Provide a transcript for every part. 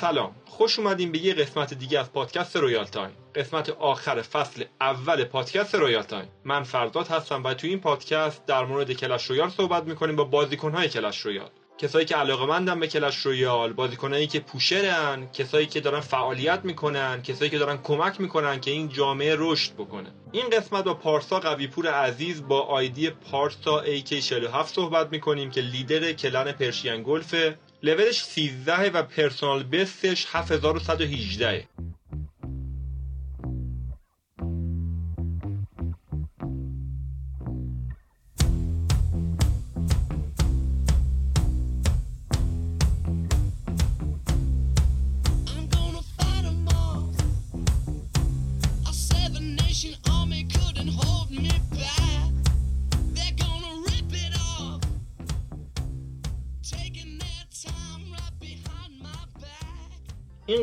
سلام. خوش اومدیم به یه قسمت دیگه از پادکست Royal Time. قسمت آخر فصل اول پادکست Royal Time. من فرداد هستم و توی این پادکست در مورد Clash Royale صحبت می‌کنیم با بازیکنهای Clash Royale. کسایی که علاقه مندن به Clash Royale بازیکنایی که pusher ن کسایی که دارن فعالیت می‌کنن کسایی که دارن کمک می‌کنن که این جامعه رشد بکنه. این قسمت با پارسا قویپور عزیز با ID پارسا AK47 صحبت می‌کنیم که leader clan Persian Gulf ه لولش 13 و پرسونال بستش 7118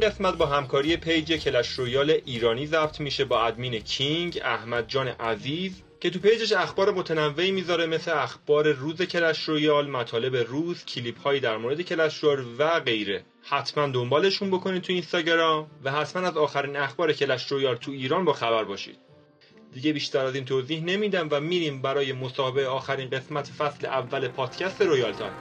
قسمت با همکاری page Clash Royale ایرانی ضبط میشه با ادمین کینگ احمد جان عزیز که تو page ش اخبار متنوعی می‌ذاره مثل اخبار روز Clash Royale، مطالب روز، کلیپ هایی در مورد Clash Royale و غیره. حتما دنبالشون بکنید تو اینستاگرام و حتما از آخرین اخبار Clash Royale تو ایران با خبر باشید. دیگه بیشتر از این توضیح نمیدم و میریم برای مسابقه آخرین قسمت فصل اول پادکست Royal Time.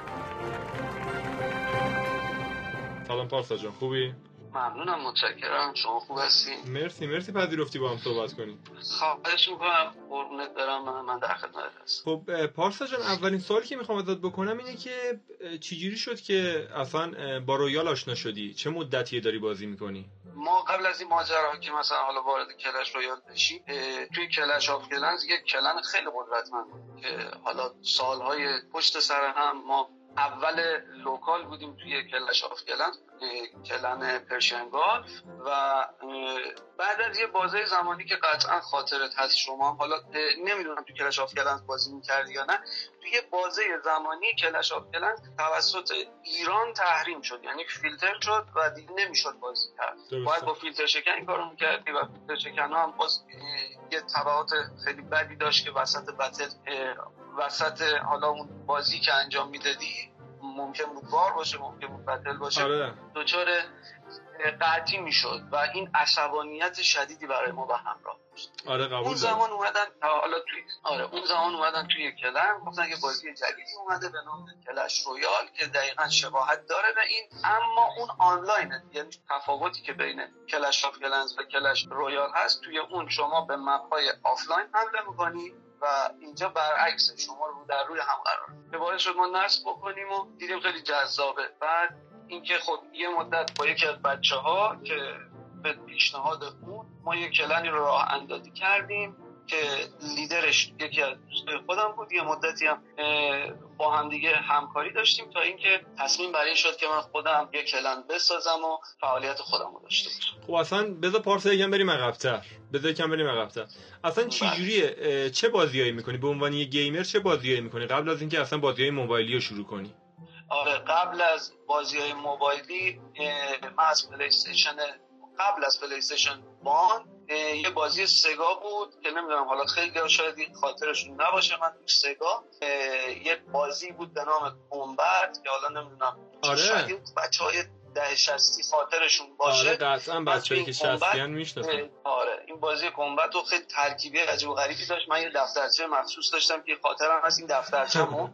سلام پارسا جان خوبی؟ ممنونم متشکرم. شما خوب هستین؟ مرسی مرسی پذیرفتی با هم صحبت کنیم. خواهش می‌کنم قربونت برم من, در خدمت هستم. خب پارسا جان اولین سوالی که می‌خوام ازت بکنم اینه که چجوری شد که اصلا با Royale آشنا شدی؟ چه مدتیه داری بازی می‌کنی؟ ما قبل از این ماجرا که مثلا حالا وارد Clash Royale بشیم اه، توی Clash of Clans یک clan خیلی قدرتمند بود که حالا سالهای پشت سر هم ما اول local بودیم توی Clash of Clan clan Persian Gulf و بعد از یه بازه زمانی که قطعا خاطرت هست شما حالا نمی‌دونم تو Clash of Clans بازی می‌کردی یا نه توی بازه زمانی Clash of Clans توسط ایران تحریم شد یعنی فیلتر شد و دیگه نمی‌شد بازی کرد. باید با فیلتر شکن این کارو می‌کردی و فیلتر شکن ها هم باز یه تبعات خیلی بدی داشت که وسط battle وسط حالا اون بازی که انجام می‌دادی ممکن بود war باشه ممکن بود battle باشه. آره. دچار قطعی می‌شد و این عصبانیت شدیدی برای ما به همراه آره اون قبول دارم. زمان اومدن حالا توی آره اون زمان اومدن توی clan گفتن که بازی جدیدی اومده به نام Clash Royale که دقیقا شباهت داره به این. اما اون آنلاینه. یعنی تفاوتی که بین Clash of Clans و Clash Royale هست توی اون شما به map های آفلاین حمله می‌کنی و اینجا برعکس شما رو در روی هم قرار. که باعث شد ما نصب بکنیم و دیدیم خیلی جذابه. بعد اینکه خب یه مدت با یکی از بچه ها که به پیشنهاد اون ما یه کلنی رو راه اندازی کردیم که لیدرش یکی از دوستای خودم بود. یه مدتی هم با هم دیگه همکاری داشتیم تا اینکه تصمیم بر این شد که من خودم یه کلن بسازم و فعالیت خودم رو داشته باشم. خب اصلا بذار پارسا یکم بریم عقب‌تر. بذار یکم بریم عقب‌تر. اصلا چجوریه؟ اه، چه بازیایی می‌کنی؟ به عنوان یه gamer چه بازیایی می‌کنی؟ قبل از اینکه اصلا بازیای موبایلی رو شروع کنی. آره قبل از بازی های موبایلی من از PlayStation قبل از PlayStation One اه، یه بازی Sega بود که نمی‌دونم حالا خیلی شاید این خاطرشون نباشه من تو Sega یه بازی بود به نام Kombat که حالا نمی‌دونم آره. بچه های ده شستی خاطرشون باشه آره قطعا بچه‌ای که شستیان می‌شناسن. آره این بازی کمبت رو خیلی ترکیبی عجیب و غریبی داشت. من یه دفترچه مخصوص داشتم که خاطرم هست این دفترچه‌مو.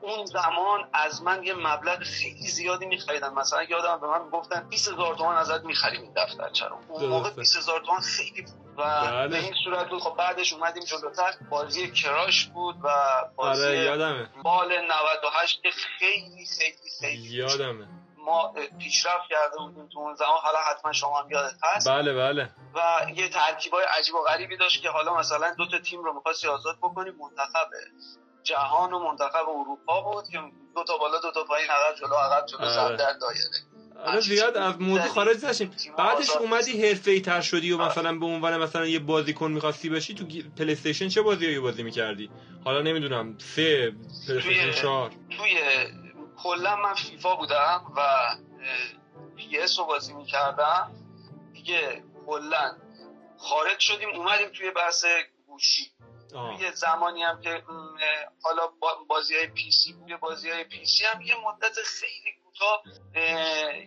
اون زمان از من یه مبلغ خیلی زیادی میخریدن. مثلا یادم به من گفتن 20 هزار تومان ازت می‌خریم این دفترچه رو. اون موقع درسته. 20 هزار تومان خیلی بود. و بله. به این صورت بود خب بعدش اومدیم جلوتر. بازی کراش بود و بازی آره یادمه. بال 98 که خیلی خیلی خیلی یادمه. ما پیشرفت کرده بودیم تو اون زمان. حالا حتما شما هم یادت هست. بله بله. و یه ترکیبای عجیب و غریبی داشت که حالا مثلا دو تا تیم رو می‌خواستی آزاد بکنی. منتخب جهان و منتخب اروپا بود که دو تا بالا دو تا پایین عقب جلو عقب جلو آره. در دایره. آره زیاد از موضوع خارج نشیم. بعدش اومدی حرفه‌ای تر شدی و آره. مثلا به عنوان مثلا یه بازیکن می‌خواستی بشی تو پلی استیشن چه بازیایی بازی می‌کردی؟ حالا نمی‌دونم سه PlayStation توی- چهار. توی کلا من فیفا بودم و PES رو بازی می‌کردم دیگه کلا خارج شدیم اومدیم توی بحث گوشی آه. یه زمانی هم که حالا بازی های PC بود بازی های PC هم یه مدت خیلی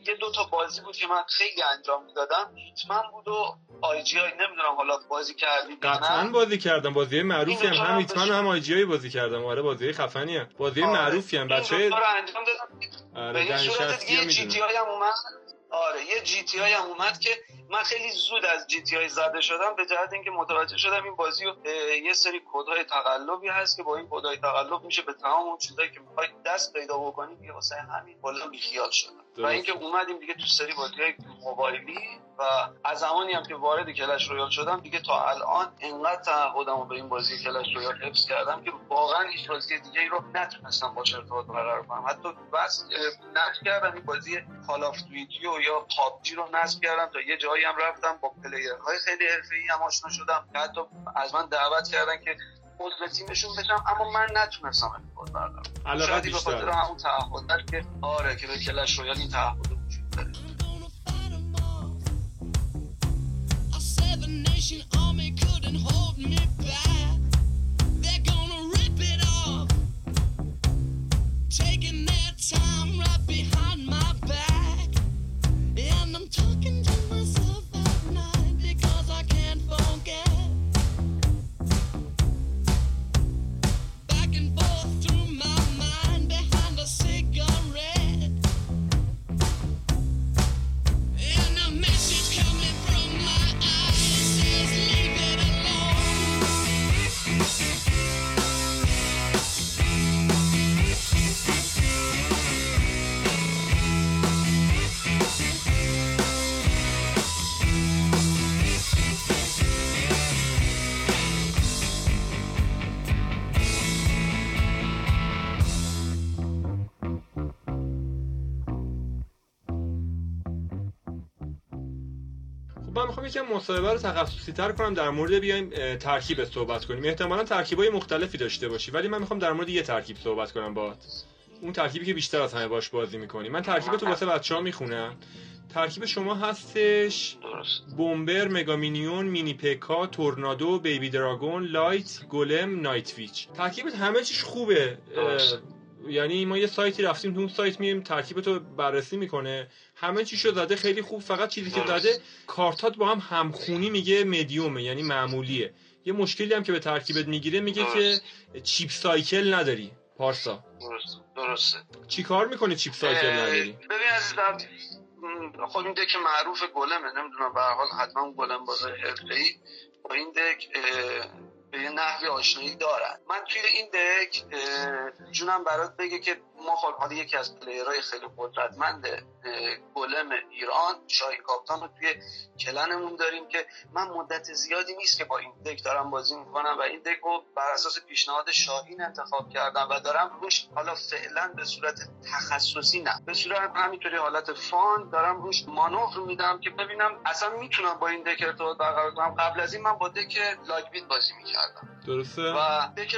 یه دو تا بازی بود که من خیلی انجام می‌دادم. Hitman بود و IGI نمی‌دونم حالا بازی کردید یا قطعا بازی کردم. بازی معروفی هم. هم Hitman هم IGI بازی کردم. آره بازی خفنی هم بازی آره. معروفی هم. بچه انجام دادم. به آره این صورت دنشستی دیگه یه GTA هم اومد. آره یه GTA هم اومد که من خیلی زود از GTA زده شدم به جهت اینکه متوجه شدم این بازی اه، یه سری کدهای تقلبی هست که با این کدهای تقلب میشه به تمام اون چیزایی که می‌خوای دست پیدا بکنی دیگه واسه همین کلا بیخیال شدم و. اینکه اومدیم دیگه تو سری بازی موبایلی و از زمانی هم که وارد Clash Royale شدم دیگه تا الان انقدر تعهدم رو به این بازی Clash Royale حفظ کردم که واقعا هیچ بازی دیگه ای رو نتونستم باش ارتباط برقرار کنم حتی بس نصب کردم این بازی Call of Duty و یا PUBG رو نصب کردم تا یه جایی هم رفتم با player های خیلی حرفه‌ای هم آشنا شدم. حتی از من دعوت کردن که عضو تیمشون بشم اما من نتونستم ارتباط برقرار کنم علاقه شاید به خاطر همون تعهدات که آره که به Clash Royale این تعهد وجود داره. می‌خوام یکم مصاحبه رو تخصصی تر کنم در مورد بیایم ترکیب صحبت کنیم. احتمالا ترکیبای مختلفی داشته باشی ولی من می‌خوام در مورد یه ترکیب صحبت کنم باهات اون ترکیبی که بیشتر از همه باش بازی می‌کنی. من ترکیب تو واسه بچه ها می‌خونم. ترکیب شما هستش Bomber Mega Minion Mini P.E.K.K.A Tornado Baby Dragon Lightning Golem Night Witch. ترکیبت همه چیش خوبه. یعنی ما یه سایتی رفتیم تو اون سایت میریم ترکیب تو بررسی می‌کنه. همه چیشو زده خیلی خوب. فقط چیزی که. زده کارتات با هم همخونی میگه مدیومه یعنی معمولیه. یه مشکلی هم که به ترکیبت می‌گیره میگه که درست. چیپ سایکل نداری پارسا. درست. درسته. چی کار می‌کنه چیپ سایکل نداری؟ ببین عزیزم خب این دک معروف گلمه نمی‌دونم به حال حتما گلم باز حرفه‌ای با این دک به یه نحوی آشنایی دارن. من توی این دک جونم برات بگه که ما خب یکی از پلیرهای خیلی قدرتمند گلم ایران شاهین کاپتان رو توی کلنمون داریم که من مدت زیادی نیست که با این دک دارم بازی می‌کنم و این دک رو بر اساس پیشنهاد شاهین انتخاب کردم و دارم روش حالا فعلا به صورت تخصصی نه. به صورت همینطوری حالت فان دارم روش مانور میدم که ببینم اصلا می‌تونم با این دک ارتباط برقرار کنم. قبل از این من با دک Log Bait بازی می‌کردم. درسته؟ و deck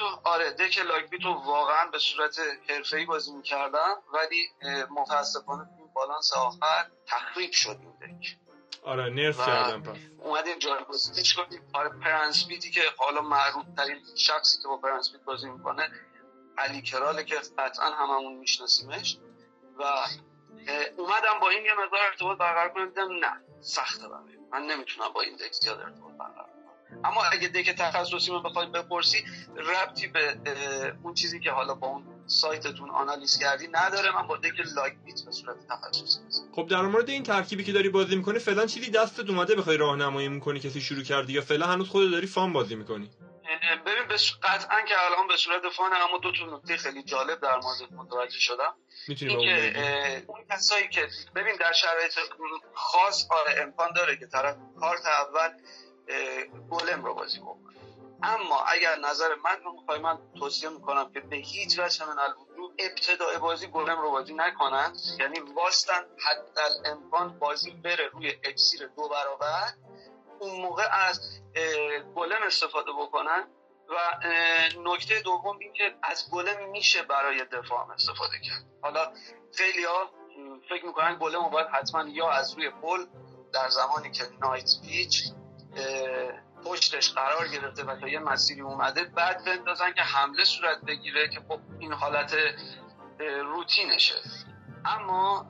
رو آره deck Log Bait رو واقعا به صورت حرفه‌ای بازی می‌کردم ولی متاسفانه تو این بالانس آخر تخریب شد این deck. آره nerf کردم پس. اومدیم جایگزینش کنیم؟ آره Prince Bait ی که حالا معروف ترین شخصی که با Prince Bait بازی می‌کنه علی کراله که قطعا هممون میشناسیمش. و اومدم با این یه مقدار ارتباط برقرار کنم دیدم نه سخته برای من. نمی‌تونم با این deck زیاد ارتباط برقرار کنم. اما اگه deck تخصصی رو بخوای بپرسی ربطی به اون چیزی که حالا با اون سایتتون آنالیز کردی نداره. من با دک لایک بیت به صورت تخصصی بازی خب در مورد این ترکیبی که داری بازی می‌کنی فعلا چیزی دستت اومده بخوای راهنمایی می‌کنی کسی شروع کردی یا فعلا هنوز خودت داری فان بازی می‌کنی؟ ببین بس قطعا که الان به صورت فان اما دو تا نکته خیلی جالب در مورد متوجه شدم. می‌تونی اون اون کسایی که ببین در شرایط خاص آره امکان داره که طرف کارت اول گلم رو بازی بکنه. اما اگر نظر من رو می‌خوای من توصیه می‌کنم که به هیچ وجه من الوجود ابتدای بازی گلم رو بازی نکنن. یعنی واستن حتی امکان بازی بره روی اکسیر دو برابر اون موقع از گلم استفاده بکنن و نکته دوم این که از گلم میشه برای دفاع استفاده کرد. حالا خیلی ها فکر می‌کنن گلم رو باید حتما یا از روی پل در زمانی که نایت اه، پشتش قرار گرفته و تا یه مسیری اومده بعد بندازن که حمله صورت بگیره که خب این حالت روتینشه. اما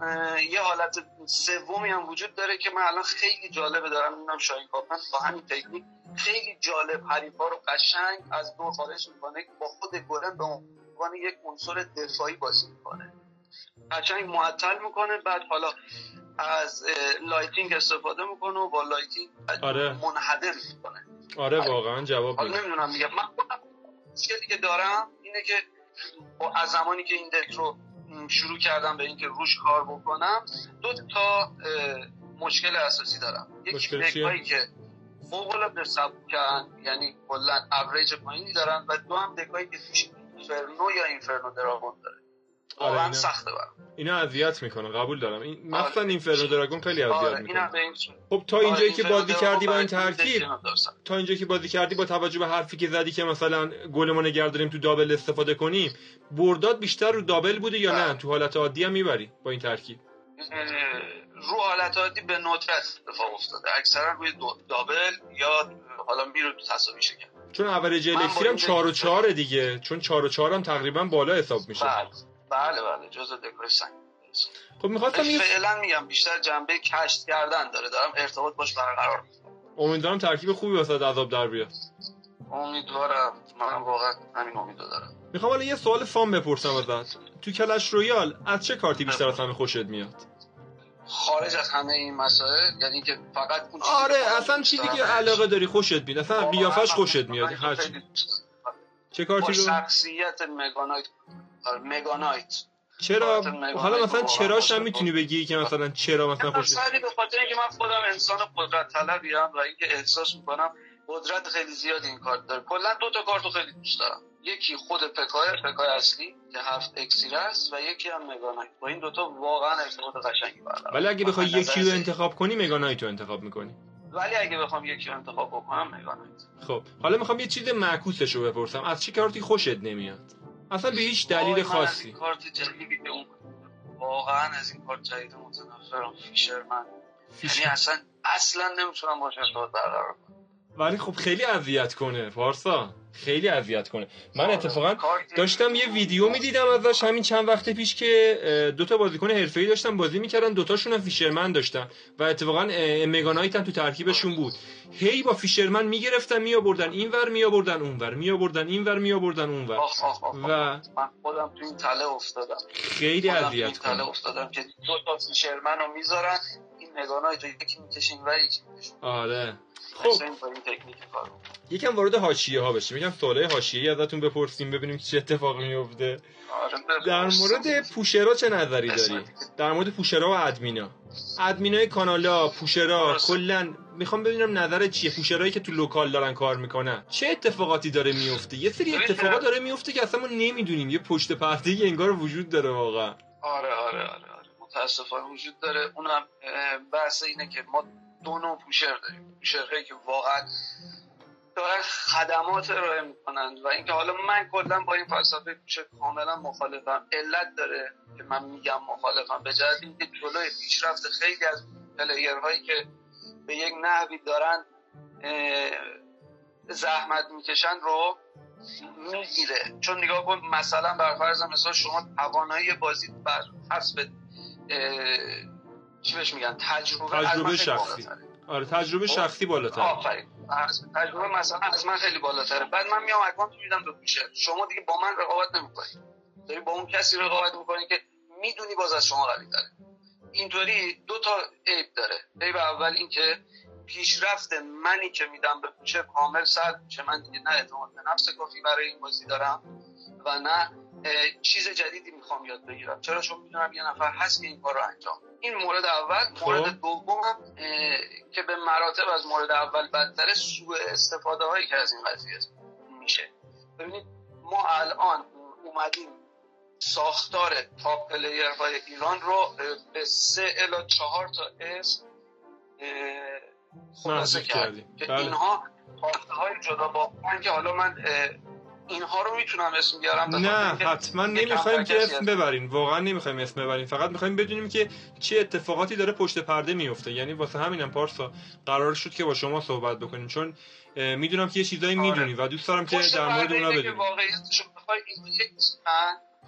یه حالت سومی هم وجود داره که من الان خیلی جالبه دارم می‌بینم شاهین کاپمن با همین تکنیک خیلی جالب حریفا رو قشنگ از دور خارج می‌کنه با خود گلن به عنوان یک عنصر دفاعی بازی می‌کنه. قشنگ معطل می‌کنه بعد حالا از Lightning استفاده می‌کنه و با Lightning آره. منهدم می‌کنه. آره واقعا جواب حالا میده. نمی‌دونم میگم. من مشکلی که دارم اینه که از زمانی که این deck رو شروع کردم به اینکه روش کار بکنم دو تا مشکل اساسی دارم. یکی؟ deck ایی که فوق العاده سبکن یعنی کلا اوریج پایینی دارن و دو هم deck ایی که توش اینفرنو یا اینفرنو دراگون داره. آره، واقعا اینا- سخته برام. اینا اذیت می‌کنه قبول دارم. این آره. مثلا این فرنو دراگون خیلی اذیت آره می‌کنه. خب تا آره، اینجایی که بازی کردی با این ترکیب. تا اینجایی که بازی کردی با توجه به حرفی که زدی که مثلا گلمون نگه داریم تو دابل استفاده کنیم برداد بیشتر رو دابل بوده یا نه؟ بله. تو حالت عادی هم می‌بری با این ترکیب. رو حالت عادی به ندرت اتفاق افتاده. اکثرا روی دابل یا حالا میره تو تساوی شکن چون اوریج با الکتری هم این 4 و دک- 4 دیگه. چون 4 و 4 هم تقریبا بالا حساب میشه. بله. بله بله جزء دکور سنگ. خب می‌خواستم فعلا میگم بیشتر جنبه کشت کردن داره دارم ارتباط باش برقرار. امیدوارم ترکیب خوبی واسه عذاب در بیاد. امیدوارم. منم واقعا همین امیدو دارم. می‌خوام حالا یه سوال فام بپرسم ازت. تو کلش رویال از چه کارتی بیشتر از همه خوشت میاد؟ خارج از همه این مسائل یعنی که فقط اون آره اصلا چیزی که دارم. علاقه داری خوشت میاد. اصلا قیافش من خوشت میاد هر دارم. چه کارتی رو؟ شخصیت مگانایت آره، مگانایت چرا؟ کارت مگانایت حالا مثلا واقعاً چراش هم. می‌تونی بگی که مثلا چرا مثلا مسئله به خاطر اینکه من خودم انسان قدرت طلبی و اینکه احساس می‌کنم قدرت خیلی زیاد این کارت داره. کلا دو تا کارت رو خیلی دوست دارم. یکی خود پکای پکای اصلی که هفت اکسیر است و یکی هم مگانایت با این دوتا واقعا ارتباط قشنگی برقرار ولی اگه بخوای یکی رو. انتخاب کنی مگانایت رو انتخاب می‌کنی. ولی اگه بخوام یکی رو انتخاب بکنم مگانایت خب حالا می‌خوام یه چیز معکوسش رو بپرسم. از چه کارتی خوشت نمیاد؟ اصلا به هیچ دلیل من خاصی. این کارت جدیدی اون واقعا از این کارت جدید متنفرم فیشرمن. فیش- یعنی اصلا اصلا نمی‌تونم باش ارتباط برقرار کنم. ولی خب خیلی اذیت کنه پارسا. خیلی اذیت کنه. من اتفاقا کارتی- داشتم یه ویدیو می‌دیدم ازش همین چند وقت پیش که اه، دو تا بازیکن حرفه‌ای داشتن بازی می‌کردن دوتاشون هم فیشرمن داشتن و اتفاقا مگانایت هم تو ترکیبشون بود. هی با فیشرمن می‌گرفتن میآوردن اینور میآوردن اونور میآوردن اینور میآوردن اونور. و من خودم تو این تله افتادم. خیلی اذیت کنه افتادم که دو تا فیشرمن رو می‌ذارن نگانای تو یکی می‌کشین و یکی آره. خب. یکم وارد حاشیه ها بشیم. یکم سوالای حاشیه‌ای ازتون بپرسیم ببینیم چه اتفاقی میفته آره در. مورد پوشرا چه نظری داری. در مورد پوشرا و ادمینا. ادمینای کانالا پوشرا. کلا می‌خوام ببینم نظرت چیه؟ پوشرایی که تو لوکال دارن کار می‌کنن. چه اتفاقاتی داره میفته یه سری ببین، اتفاقات داره میفته که اصلا ما نمی‌دونیم. یه پشت پرده انگار وجود داره واقعا. آره آره آره آره. متاسفانه وجود داره. اونم بحث اینه که ما دو نوع پوشر داریم. پوشرهایی که واقعا دارن خدمات ارائه می‌کنن و اینکه حالا من کلا با این فلسفه پوشر کاملا مخالفم. علت داره که من میگم مخالفم. به جهت اینکه جلوی پیشرفت خیلی از پلیرهایی که به یک نحوی دارن زحمت می‌کشن رو می‌گیره. چون نگاه کن مثلا بر مثال شما توانایی بازی بر حسب چی بهش میگن؟ تجربه تجربه شخصی. آره تجربه خب. شخصی بالاتر آفرین. تجربه مثلا از من خیلی بالاتره. بعد من میام اکانت میدم به پوشر شما دیگه با من رقابت نمی‌کنی. داری با اون کسی رقابت می‌کنی که می‌دونی باز از شما قوی تره اینطوری دو تا عیب داره. عیب اول اینکه پیشرفت منی که میدم به پوشر کامل سر میشه. من دیگه نه اعتماد به نفس کافی برای این بازی دارم و نه چیز جدیدی می‌خوام یاد بگیرم چرا چون می‌دونم یه نفر هست که این کار رو انجام. این مورد اول خب. مورد دوم که به مراتب از مورد اول بدتره سوء استفاده هایی که از این قضیه میشه ببینید ما الان اومدیم ساختار top player های ایران رو به سه الی چهار تا اسم خلاصه کردیم. که بله. اینها top های جدا با که حالا من اینها رو می‌تونم اسم بیارم نه حتما نمی‌خوایم که اسم. ببرین. واقعا نمی‌خوایم اسم ببرین. فقط می‌خوایم بدونیم که چه اتفاقاتی داره پشت پرده میفته یعنی واسه همینم پارسا قرار شد که با شما صحبت بکنیم. چون می‌دونم که یه چیزایی آره. می‌دونی و دوست دارم که در مورد اونا بدونیم رو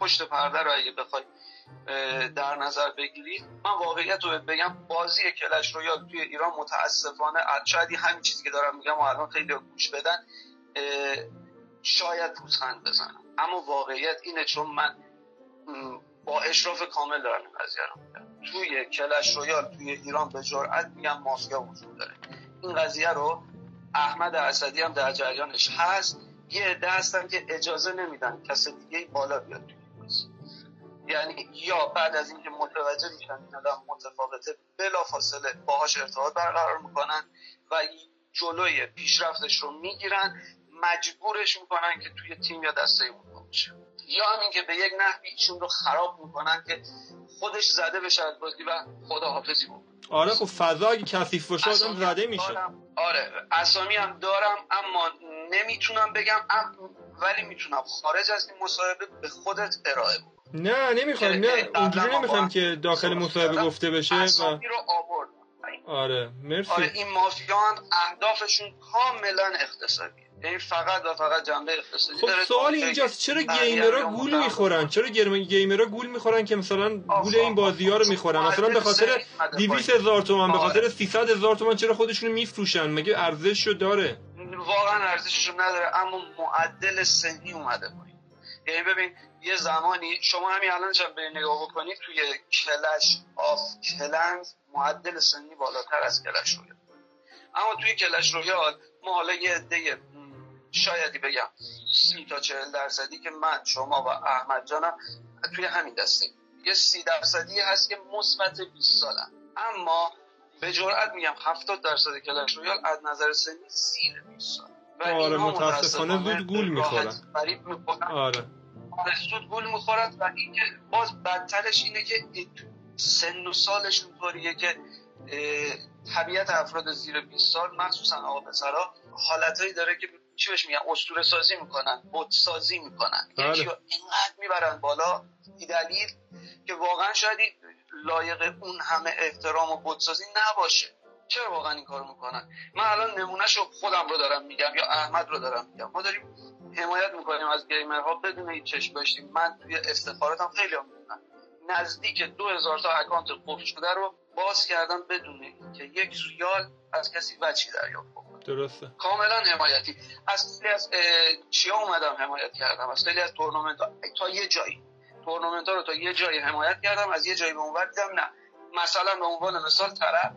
پشت پرده رو اگه بخوای در نظر بگیرید من واقعیت رو بگم بازی Clash Royale توی ایران متاسفانه شاید همین چیزی که دارم میگم و الان خیلی گوش بدن شاید پوزخند بزنم. اما واقعیت اینه چون من با اشراف کامل دارم این قضیه رو میگم. توی Clash Royale توی ایران به جرئت میگم مافیا وجود داره. این قضیه رو احمد اسدی هم در جریانش هست. یه عده هستن که اجازه نمیدن کس دیگه بالا بیاد. یعنی یا بعد از اینکه متوجه میشن این آدم متفاوته بلا فاصله باهاش ارتباط برقرار می‌کنن و جلوی پیشرفتش رو می‌گیرن مجبورش می‌کنن که توی تیم یا دسته اون باشه یا هم اینکه به یک نحوی ایشون رو خراب می‌کنن که خودش زده بشه از بازی و خداحافظی بکنه. آره خب فضا اگه کثیف باشه آدم زده میشه. دارم. آره اسامی هم دارم اما نمی‌تونم بگم ام- ولی می‌تونم. خارج از این مصاحبه به خودت ارائه بدم نه نمی‌خوایم که نه. اونجوری هم که داخل مصاحبه. گفته بشه و اسامی رو آوردم. آره مرسی. آره این مافیان اهدافشون کاملا اقتصادیه. یعنی فقط و فقط جنبه اقتصادی خب داره سوال اینجاست چرا گیمرها گول می‌خورن؟ چرا gamer ها گول می‌خورن که مثلا گول این بازی ها رو می‌خورن؟ مثلا به خاطر 200 هزار تومن به آره. خاطر 300 هزار تومن چرا خودشونو میفروشن؟ مگه ارزششو داره؟ واقعا ارزششو نداره اما معدل سنی اومده پایین. یعنی ببین یه زمانی شما همین الان هم به نگاه بکنید توی Clash of Clans معدل سنی بالاتر از Clash Royale اما توی Clash Royale ما حالا یه عده شایدی بگم سی تا چهل درصدی که من شما و احمد جانم توی همین دسته. یه سی درصدی هست که مثبت 20 سالن. اما به جرئت میگم 70 درصد کلش رویال از نظر سنی زیر 20 سال. و آره، متاسفانه زود گول می‌خورن. آره. آره، زود گول می‌خورن و اینکه باز بدترش اینه که سن و سالشون طوریه که طبیعت افراد زیر 20 سال مخصوصا آقا پسرا حالتهایی داره که چی بهش میگن؟ اسطوره سازی می‌کنن بت سازی می‌کنن. بله. یکی رو اینقدر می‌برن بالا دلیل که واقعا شاید لایق اون همه احترام و بت سازی نباشه. چرا واقعا این کارو می‌کنن؟ من الان نمونهش رو خودم رو دارم میگم یا احمد رو دارم میگم. ما داریم حمایت می‌کنیم از گیمرها بدون هیچ چشم داشتیم. من توی استخباراتم خیلی هم می‌دونم. نزدیک دو هزار تا account قفل شده رو باز کردم بدون اینکه یک ریال از کسی وجهی دریافت بکنم درسته. کاملا حمایتی. از خیلی از چیا اومدم حمایت کردم؟ از خیلی از تورنمنت ها تا یه جایی. تورنمنت ها رو تا یه جایی حمایت کردم از یه جایی به اون دیدم نه. مثلا به عنوان مثال طرف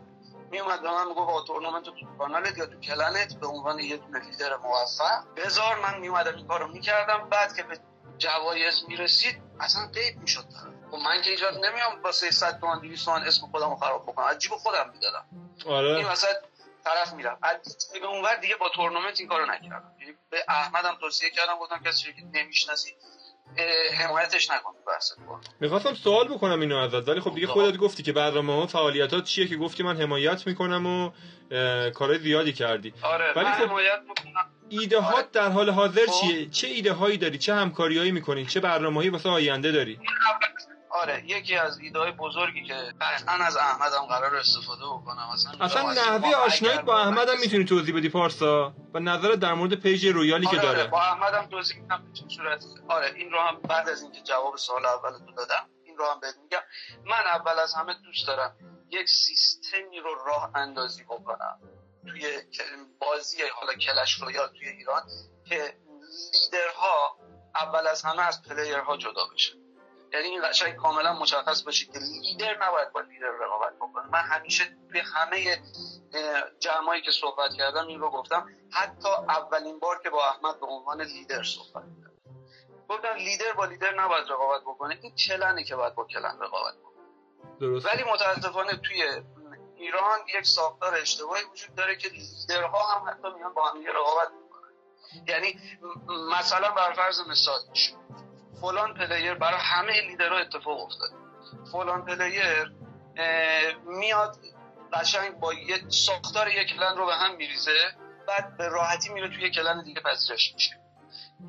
میومد به من می‌گفت آقا تورنمنت تو کانالت یا تو clan ت به عنوان یه دونه لیدر موفق. بذار من میومدم این کارو می‌کردم. بعد که به جوایز می‌رسید اصلا غیب می‌شد. خب من که ایجاد نمیام با 300 تومن 200 تومن اسم خودم رو خراب بکنم. از جیب خودم می‌دادم. این آره وسط طرف میرم. از به اونور دیگه با تورنمنت این کارو نکردم. یعنی به احمدم توصیه کردم گفتم کسی که نمی‌شناسی حمایتش نکن می‌خواستم سوال بکنم اینو ازت ولی خب دیگه خودت گفتی که برنامه ها فعالیتات چیه که گفتی من حمایت می‌کنم و کارهای زیادی کردی. آره ولی خب- حمایت می‌کنم. ایده هات در حال حاضر خب. چیه؟ چه ایده هایی داری؟ چه همکاریهایی می‌کنی؟ چه برنامه‌ای واسه آینده داری؟ آره یکی از ایده بزرگی که قطعا از احمدم قرار استفاده بکنم. اصلا اصلا نحوه آشناییت اگر با واقعا احمد هم می‌تونی توضیح بدی پارسا؟ و نظرت در مورد page رویالی که آره آره داره. با احمدم توضیح میدم صورت آره این رو هم بعد از اینکه جواب سوال اول تو دادم این رو هم بهت میگم. من اول از همه دوست دارم یک سیستمی رو راه اندازی بکنم. توی بازی حالا Clash Royale توی ایران که لیدرها اول از همه از پلیرها جدا بشن. یعنی این قشنگ کاملا مشخص باشه که لیدر نباید با لیدر رقابت بکنه. من همیشه توی همه جمعایی که صحبت کردم این رو گفتم حتی اولین بار که با احمد به عنوان لیدر صحبت کردم. گفتم لیدر با لیدر نباید رقابت بکنه. این کلنه که باید با کلن رقابت کنه درست ولی متاسفانه توی ایران یک ساختار اشتباهی وجود داره که لیدرها هم حتی میان با هم رقابت می‌کنن. یعنی مثلا بر فرض مثال فلان player برای همه لیدرها اتفاق افتاده. فلان player میاد قشنگ با یه ساختار یک clan رو به هم میریزه بعد به راحتی میره توی clan دیگه پذیرش میشه.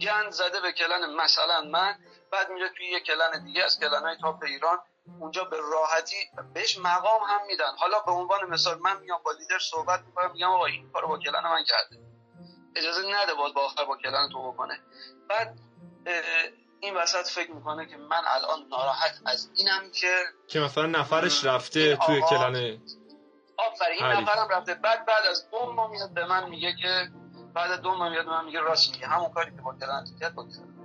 گند زده به clan مثلا من بعد میره توی یه clan دیگه از clan top ایران اونجا به راحتی بهش مقام هم میدن. حالا به عنوان مثال من میام با لیدر صحبت می‌کنم میگم آقا این کارو با clan من کرده. اجازه نده باز با آخر با clan تو بکنه. بعد این وسط فکر می‌کنه که من الان ناراحت از اینم که که مثلا نفرش رفته توی clan آفرین این. نفرم رفته. بعد بعد از دو ماه میاد به من میگه که بعد دو ماه میاد به من میگه راست میگه. همون کاری که با clan کرد با clan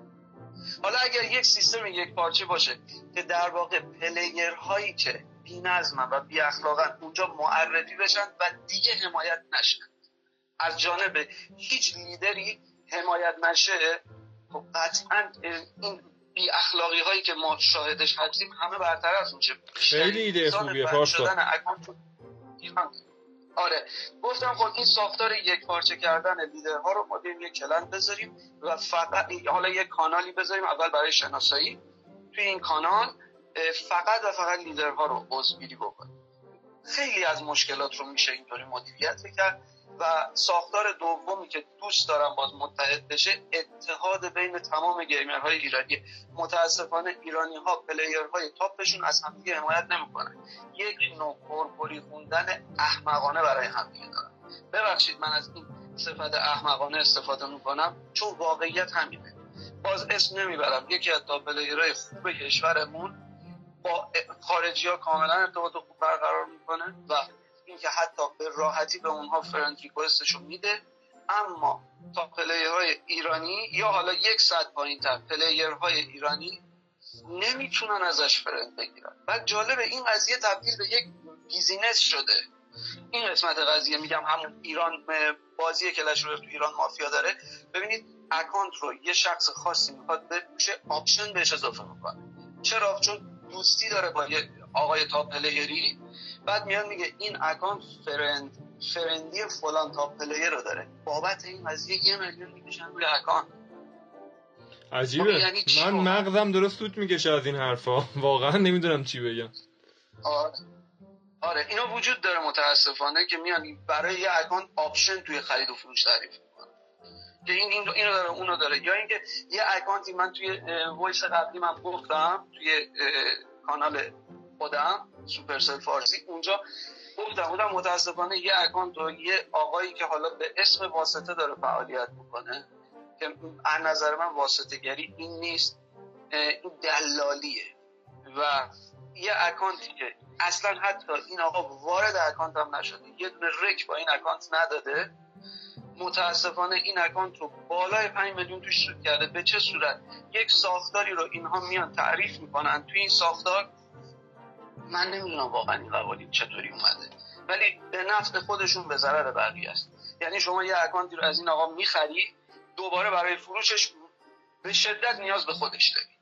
حالا اگر یک سیستم یک پارچه باشه که در واقع player هایی که بی و بی اخلاقن اونجا معرفی بشن و دیگه حمایت نشن. از جانب هیچ لیدری حمایت نشه قطعا این بی اخلاقی هایی که ما شاهدش هستیم همه برطرف میشه خیلی ایده خوبیه، ایران. آره. گفتم خب این ساختار یک پارچه کردن لیدرها رو ما یک کلن بذاریم و فقط حالا یک کانالی بذاریم اول برای شناسایی. توی این کانال فقط و فقط لیدرها رو عضوگیری بکنیم. خیلی از مشکلات رو میشه اینطوری مدیریت کرد. و ساختار دومی که دوست دارم باز متحد بشه اتحاد بین تمام گیمرهای ایرانی. متاسفانه ایرانی ها پلیرهای تاپشون از همدیگه حمایت نمی‌کنن. یک نوع قرقری خوندن احمقانه برای همدیگه دارن. ببخشید من از این صفت احمقانه استفاده می‌کنم چون واقعیت همینه. باز اسم نمی‌برم. یکی از پلیرهای خوب کشورمون با خارجی ها کاملا ارتباط خوب برقرار می‌کنه و اینکه حتی به راحتی به اونها request شو میده. اما تا player های ایرانی یا حالا یک صد پایین تر player های ایرانی نمی‌تونن ازش friend بگیرن. بعد جالبه این قضیه تبدیل به یک business شده. این قسمت قضیه میگم همون ایران بازی Clash Royale ایران مافیا داره. ببینید account رو یه شخص خاصی می‌خواد بفروشه option بهش اضافه می‌کنه. چرا؟ چون دوستی داره با یه آقای top player ی. بعد میاد میگه این account friend friend ی فلان top player رو داره. بابت این قضیه یه میلیون می‌کشن روی account. عجیبه. خب یعنی من؟ مغزم درست سوت می‌کشه از این حرفا. واقعا نمی‌دونم چی بگم. آره. آره اینا وجود داره متاسفانه که میان برای یه account option توی خرید و فروش تعریف که این این اینو داره اونو داره. یا اینکه یه account ی من توی voice قبلی من گفتم توی کانال خودم Supercell فارسی. اونجا گفتم بودم متاسفانه یه account و یه آقایی که حالا به اسم واسطه داره فعالیت می‌کنه که از نظر من واسطه گری این نیست این دلالیه. و یه account ی که اصلا حتی این آقا وارد account هم نشده یه دونه attack با این account نداده متاسفانه این account رو بالای 5 میلیون توش سود کرده. به چه صورت؟ یک ساختاری رو اینها میان تعریف می‌کنن. توی این ساختار من نمی‌دونم واقعا این قوانین چطوری اومده. ولی به نفع خودشون به ضرر بقیه است. یعنی شما یه account ی رو از این آقا می‌خری دوباره برای فروشش به شدت نیاز به خودش داری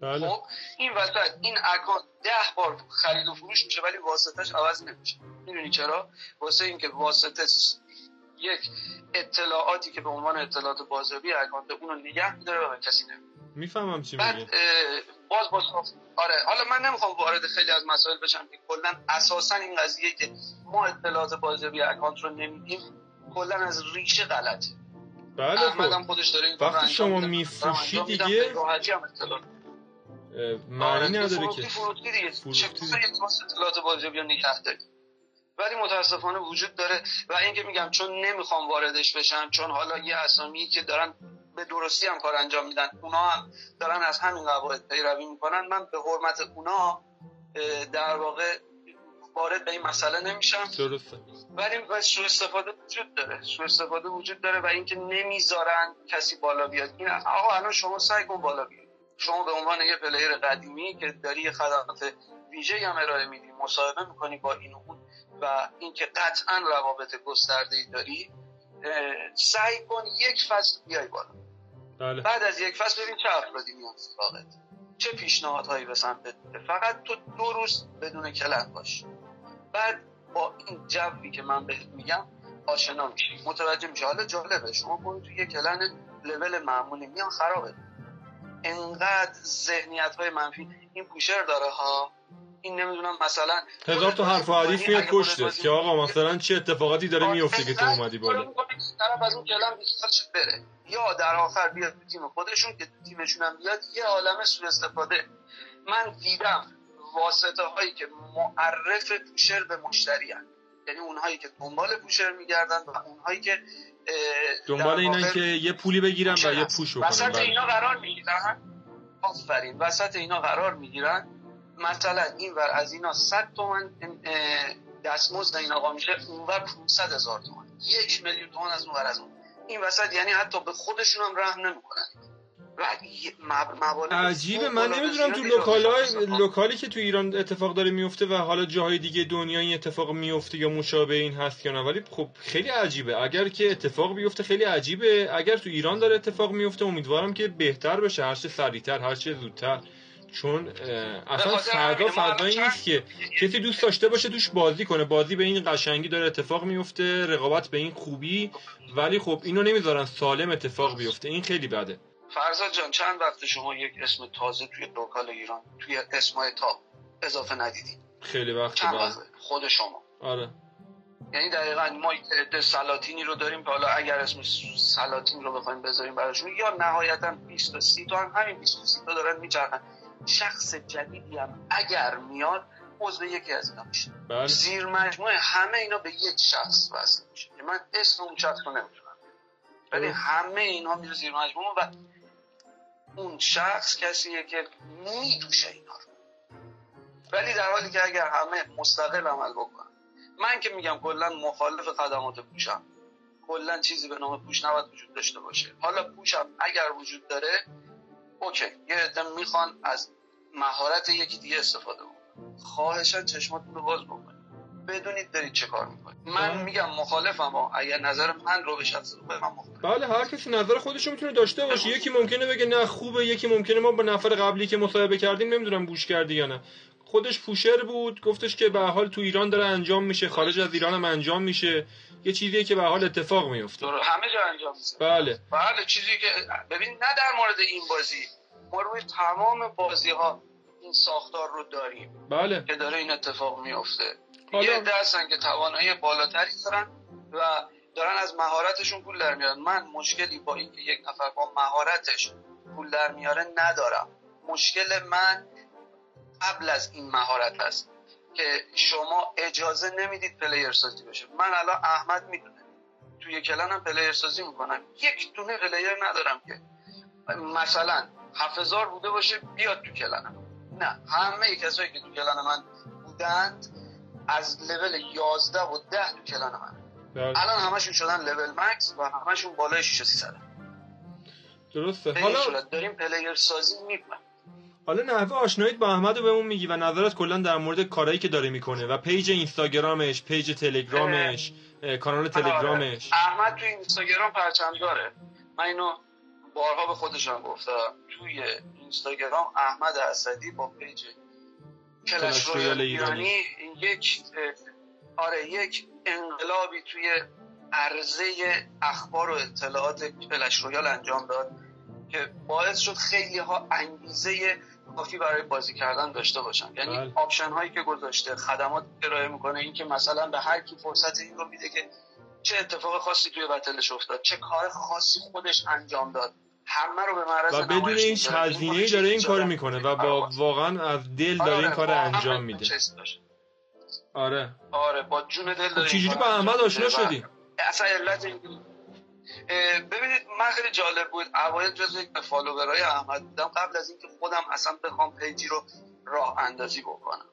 بله. خب این وسط این account ده بار خرید و فروش میشه ولی واسطش عوض نمیشه. می‌دونی چرا؟ واسه اینکه واسطه یک اطلاعاتی که به عنوان اطلاعات بازاریابی اکانت اونو نگه میداره و به کسی نمیده می‌فهمم چی بعد باز باز آره حالا من نمی‌خوام وارد خیلی از مسائل بشم که کلا اساسا این قضیه که ما اطلاعات بازاریابی اکانت رو نمیدیم کلا از ریشه غلطه. بله خب. خودش داره وقتی شما. میفروشی دیگه- معنی آره، نداره که. فروختی دیگه. اطلاعات بازاریابی رو نگه ولی متاسفانه وجود داره. و اینکه میگم چون نمی‌خوام واردش بشم چون حالا یه اسامی که دارن به درستی هم کار انجام میدن. اونا هم دارن از همین قواعد پیروی می‌کنن. من به حرمت اونا در واقع وارد به این مسئله نمیشم. درسته. ولی سوء استفاده وجود داره. سوء استفاده وجود داره و اینکه نمی‌ذارن کسی بالا بیاد. این آقا الان شما سعی کن بالا بیاد شما به عنوان یه پلیر قدیمی که داری خدمات ویژه هم ارائه میدی مصاحبه می‌کنی با این و اون و اینکه قطعا روابط گسترده ای داری سعی کن یک فصل بیای بالا. بله. بعد از یک فصل ببین چه افرادی میان سراغت. چه پیشنهادهایی به سمتت فقط تو دو روز بدون کلن باش. بعد با این جوی که من بهت میگم آشنا میشی. متوجه میشه حالا جالبه. شما برو توی یه کلن لول معمولی. میان خرابه. انقدر ذهنیت های منفی. این پوشر داره ها. این نمی‌دونم مثلا هزار تا حرف و حدیث میاد پشتت که آقا مثلا چه اتفاقاتی داره میفته که تو اومدی بالا؟ طرف از اون کلم بره. یا در آخر بیاد تو تیم خودشون که تیمشون هم بیاد یه عالم سوء استفاده. من دیدم واسطه هایی که معرف پوشر به مشتری هن. یعنی اونهایی که دنبال پوشر میگردن و اونهایی که دنبال اینن که یه پولی بگیرن و یه. push بکنن. وسط بله. اینا قرار می‌گیرن. آفرین. وسط اینا قرار می‌گیرن. مثلا این ور از اینا 100 تومن دستمزد این آقا میشه اونور 500 هزار تومن. یک میلیون تومن از اون ور از اون. این وسط یعنی حتی به خودشون هم رحم نمی‌کنن. مب- عجیبه. من نمی‌دونم تو local ای. local ی که تو ایران اتفاق داره میفته و حالا جاهای دیگه دنیا این اتفاق میفته یا مشابه این هست یا نه. ولی خب خیلی عجیبه. اگر که اتفاق بیفته خیلی عجیبه. اگر تو ایران داره اتفاق میفته امیدوارم که بهتر بشه. هر چه سریعتر هر چه زودتر. چون اصلا فردا چند- نیست که کسی دوست داشته باشه توش بازی کنه. بازی به این قشنگی داره اتفاق میفته رقابت به این خوبی. ولی خب اینو نمی‌ذارن سالم اتفاق بیفته. این خیلی بده. فرزاد جان چند وقت شما یک اسم تازه توی لوکال ایران توی اسمای تا اضافه ندیدید خیلی وقت چند وقته خود شما. آره. یعنی دقیقا ما یک عده سلاطینی رو داریم که حالا اگر اسم سلاطین رو بخوایم بذاریم براشون یا نهایتا 20 تا 30 تا هم همین 20 تا 30 تا دارن میچرخن. شخص جدیدی هم اگر میاد عضو یکی از اینا میشه. بله. زیر مجموعه همه اینا به یک شخص وصل میشه. من اسم اون شخص رو نمی‌تونم ولی. همه اینا میره زیر مجموعه و اون شخص کسیه که میدوشه اینا رو. ولی در حالی که اگر همه مستقل عمل بکنن. من که میگم کلا مخالف خدمات پوشم. کلا چیزی به نام پوش نباید وجود داشته باشه. حالا پوشم اگر وجود داره اوکی. یه عده می‌خوان از مهارت یکی دیگه استفاده بکنن خواهشان چشماتون رو باز بکنید. بدونید دارید چه کار می‌کنید. من. میگم مخالفم اما اگر نظر من رو به شخص رو من مخالف. بله هر کسی نظر خودش رو می‌تونه داشته باشه. یکی ممکنه بگه نه خوبه. یکی ممکنه ما با نفر قبلی که مصاحبه کردیم نمی‌دونم گوش کردی یا نه. خودش پوشر بود گفتش که به حال تو ایران داره انجام میشه خارج از ایران هم انجام میشه. یه چیزیه که به حال اتفاق میفته. همه جا انجام میشه. بله. بله چیزی که ببین نه در مورد این بازی. ما روی تمام بازی ها این ساختار رو داریم. بله. که داره این اتفاق میفته. حالا- یه عده هستن که توانایی بالاتری دارن و دارن از مهارتشون پول در میارن. من مشکلی با اینکه یک نفر با مهارتش پول در میاره ندارم. مشکل من قبل از این مهارت هست که شما اجازه نمی‌دید پلیر سازی بشه. من الان احمد می‌دونه. توی clan هم player سازی می‌کنم. یک دونه player ندارم که. مثلا هزار بوده باشه بیاد تو clan م. نه همه کسایی که تو clan من بودند از level 11 و 10 تو clan من. بله. الان همشون شدن level max و همشون بالای 6300 درسته. حالا داریم player سازی می‌کنم. حالا نحوه آشناییت با احمد رو بهمون میگی و نظرت کلا در مورد کارهایی که داره می‌کنه و page اینستاگرامش page تلگرامش اه، کانال تلگرامش. احمد توی اینستاگرام پرچم داره. من اینو بارها به خودشم گفتم. توی اینستاگرام احمد اسدی با page Clash Royale ایرانی. یک آره یک انقلابی توی عرضه اخبار و اطلاعات Clash Royale انجام داد که باعث شد خیلی ها انگیزه کافی برای بازی کردن داشته باشن یعنی بله. option هایی که گذاشته خدمات ارائه می‌کنه این که مثلا به هر کی فرصت این رو میده که چه اتفاق خاصی توی بتلش افتاد چه کار خاصی خودش انجام داد همه رو به معرض و بدون هیچ می‌ذاره. هزینه این داره این کار می‌کنه. و با آره. واقعا از دل داره این آره، کار انجام میده. آره آره با جون دل خب داره چجوری با احمد آشنا شدی اصلا علت این- ببینید من خیلی جالب بود. اوایل جز یک فالوورای احمد بودم. قبل از اینکه خودم اصلا بخوام پیجی رو راه اندازی بکنم.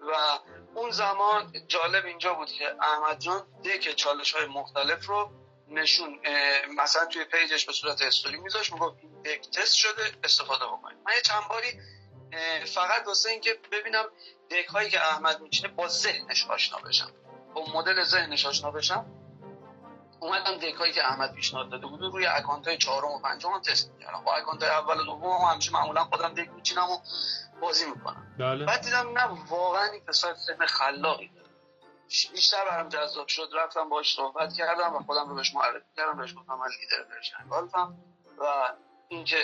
و اون زمان جالب اینجا بود که احمد جان deck چالش های مختلف رو نشون مثلا توی page ش به صورت استوری میذاشت. می‌گفت deck تست شده استفاده بکنید. من یه چند باری فقط واسه اینکه ببینم deck هایی که احمد میچینه با ذهنش آشنا بشم. با مدل ذهنش آشنا بشم. اومدم هایی که احمد پیشنهاد داده بود روی account های چهارم و پنجم هم تست می‌کردم. با account های اول و دوم هم همیشه معمولا خودم deck میچینم و بازی می‌کنم. بله. بعد دیدم نه واقعا این پسر سن خلاقی داره. بیشتر برام جذاب شد. رفتم باهاش صحبت کردم و خودم رو بهش معرفی کردم. بهش گفتم من لیدر ورژن گالفم و اینکه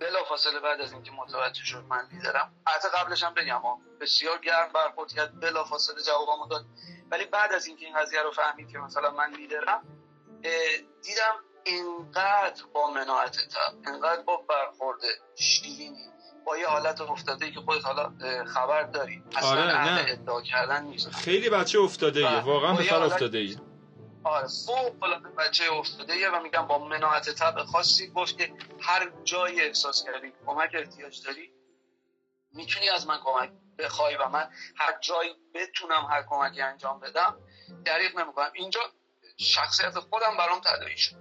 بلا فاصله بعد از اینکه متوجه شد من لیدرم حتی قبلش هم بگم بسیار گرم برخورد کرد. بلا فاصله جوابمو داد. ولی بعد از اینکه این قضیه رو فهمید که مثلا من لیدرم دیدم اینقدر با مناعتتم اینقدر با برخورد شیرینی با یه حالت افتاده که خودت حالا خبر داری اصلا آره، نه. ادعا کردن نیست خیلی بچه افتاده ایه. واقعا حالت- افتاده ایه آره فوق العاده بچه افتاده و میگم با مناعت طبع خاصی گفت که هر جایی احساس کردی کمک احتیاج داری می‌تونی از من کمک بخوای و من هر جایی بتونم هر کمکی انجام بدم دریغ نمی‌کنم اینجا شخصیت خودم برام تداعی شد.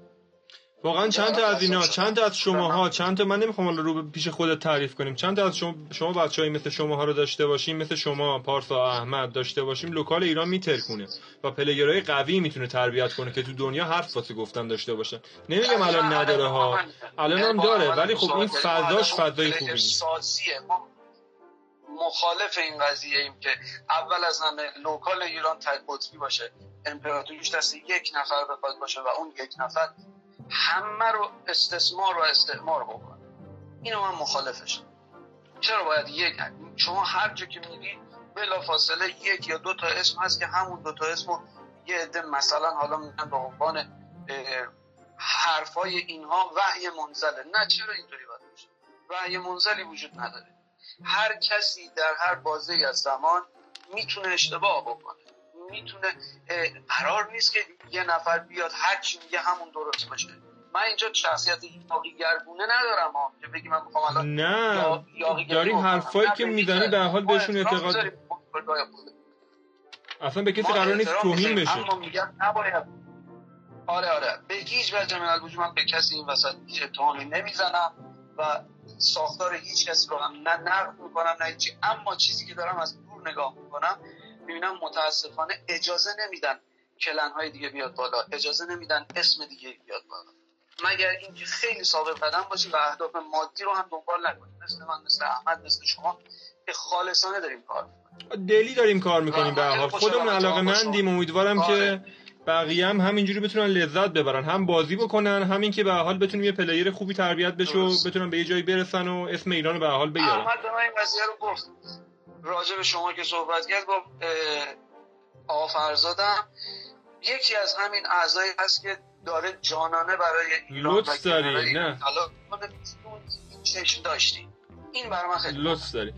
واقعا چند تا از اینا چند تا از شماها چند تا من نمی‌خوام حالا رو به پیش خودت تعریف کنیم. چند تا از شما شما بچهای مثل شماها رو داشته باشیم مثل شما پارسا احمد داشته باشیم local ایران میترکونه و player ای قوی می‌تونه تربیت کنه که تو دنیا حرف واسه گفتن داشته باشن. نمیگم الان نداره ها. الان هم داره ولی خب این فضاش فضای خوبی نیست. سازیه ما مخالف این قضیه ایم که اول از همه local ایران تک قطبی باشه. امپراتوریش دست یک نفر بخواد باشه و اون یک نفر همه رو استثمار و استعمار بکنه. اینو من مخالفشم چرا باید یک شما هر جا که میری بلا فاصله یک یا دو تا اسم هست که همون دو تا اسم یه عده مثلا حالا میگن به عنوان حرفای اینها وحی منزله. نه چرا اینطوری باید باشه؟ وحی منزلی وجود نداره. هر کسی در هر بازه از زمان می‌تونه اشتباه بکنه می‌تونه قرار نیست که یه نفر بیاد هر چی میگه همون درست باشه من اینجا شخصیت یاقی گرگونه ندارم ها که بگی من می‌خوام الان نه یا- داری حرفایی. که نه، می‌زنی نمی‌ذاره. به حال بهشون اعتقاد. اصلا به کسی قرار نیست توهین بشه اما میگم نباید آره آره به هیچ وجه من الوجود من به کسی این وسط هیچ اتهامی نمی‌زنم و ساختار هیچ کسی رو هم نه نقد می‌کنم نه هیچی. اما چیزی که دارم از دور نگاه می‌کنم می‌بینم متاسفانه اجازه نمیدن کلن های دیگه بیاد بالا. اجازه نمیدن اسم دیگه بیاد بالا. مگر اینکه خیلی ثابت قدم باشی و اهداف مادی رو هم دنبال نکنی مثل من مثل احمد مثل شما. که خالصانه داریم کار می‌کنیم. دلی داریم کار می‌کنیم به حال خودمون علاقه مندیم امیدوارم که آره. بقیه هم همینجوری بتونن لذت ببرن هم بازی بکنن همین که به حال بتونیم یه پلیر خوبی تربیت بشه و. بتونن به یه جایی برسن و اسم ایران رو به حال بیارن احمد به من این قضیه رو گفت راجع به شما که صحبت کرد گفت اه، آقا فرزادم یکی از همین اعضایی هست که داره جانانه برای ایران لطف داری، نه. چشم داشتی این برای من خیلی لطف داری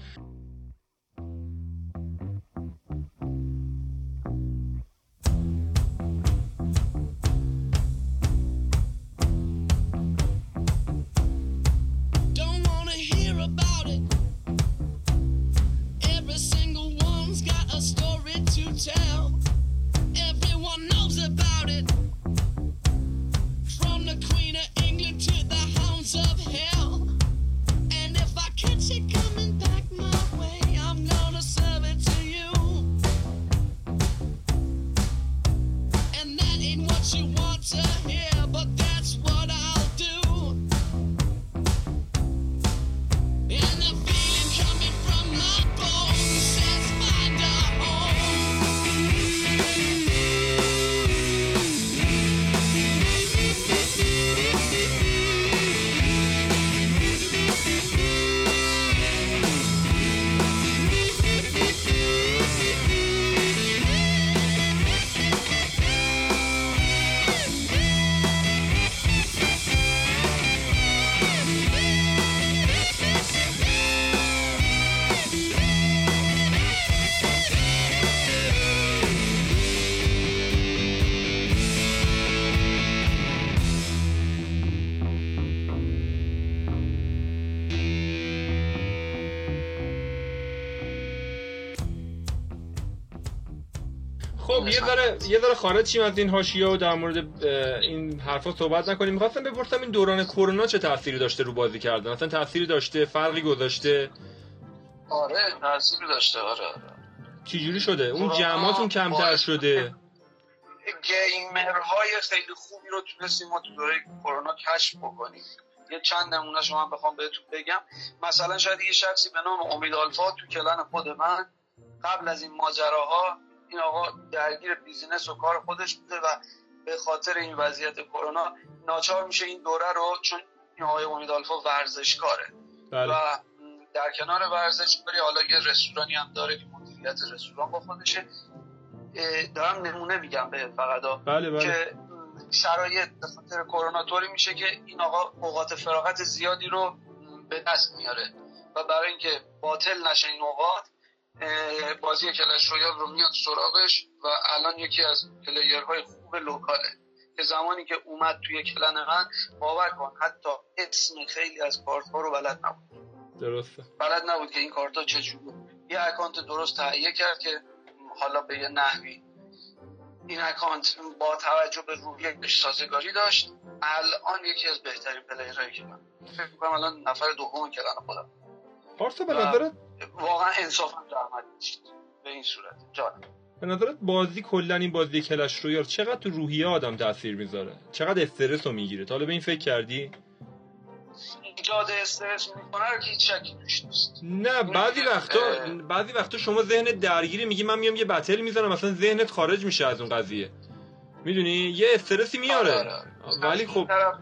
یه ذره خارج شیم از این حاشیه و در مورد این حرفا صحبت نکنیم. می‌خواستم بپرسم این دوران کرونا چه تأثیری داشته رو بازی کردن؟ اصلا تأثیری داشته؟ فرقی گذاشته؟ آره تاثیر داشته آره. آره چی جوری شده؟ اون جمعاتون کمتر شده؟ گیمرهای خیلی خوبی رو تونستیم ما تو دوره کرونا کشف بکنیم. یه چند نمونه شما بخوام بهتون بگم. مثلا شاید یه شخصی به نام امید آلفا تو کلن خود من قبل از این ماجراها این آقا درگیر بیزینس و کار خودش بوده و به خاطر این وضعیت کرونا ناچار میشه این دوره رو چون این آقای امید آلفا ورزشکاره. بله. و در کنار ورزش بری حالا یه رستورانی هم داره که مدیریت رستوران با خودشه. دارم نمونه میگم به فقط بله بله. که شرایط به خاطر کرونا طوری میشه که این آقا اوقات فراغت زیادی رو به دست میاره. و برای اینکه باطل نشه این اوقات بازی Clash Royale رو میاد سراغش و الان یکی از player های خوب خوب local ه. که زمانی که اومد توی clan من باور کن حتی اسم خیلی از کارت ها رو بلد نبود. درسته. بلد نبود که این کارت ها چجوری یه account درست تهیه کرد که حالا به یه نحوی. این account با توجه به روحیش سازگاری داشت. الان یکی از بهترین player هایی که من فکر می‌کنم الان نفر دوم clan خودم. پارسا به نظرت واقعا انصافا زحمت به این صورت. جان. به نظرت بازی کلا این بازی Clash Royale چقدر تو روحیه آدم تاثیر می‌ذاره؟ چقدر استرس رو می‌گیره؟ حالا به این فکر کردی؟ ایجاد استرس می‌کنه رو که هیچ شکی نیست. نه بعضی وقتا. بعضی وقتا شما ذهنت درگیری میگی من میام یه battle می‌زنم مثلا ذهنت خارج میشه از اون قضیه. می‌دونی؟ یه استرسی میاره. آره، آره. ولی خب طرف.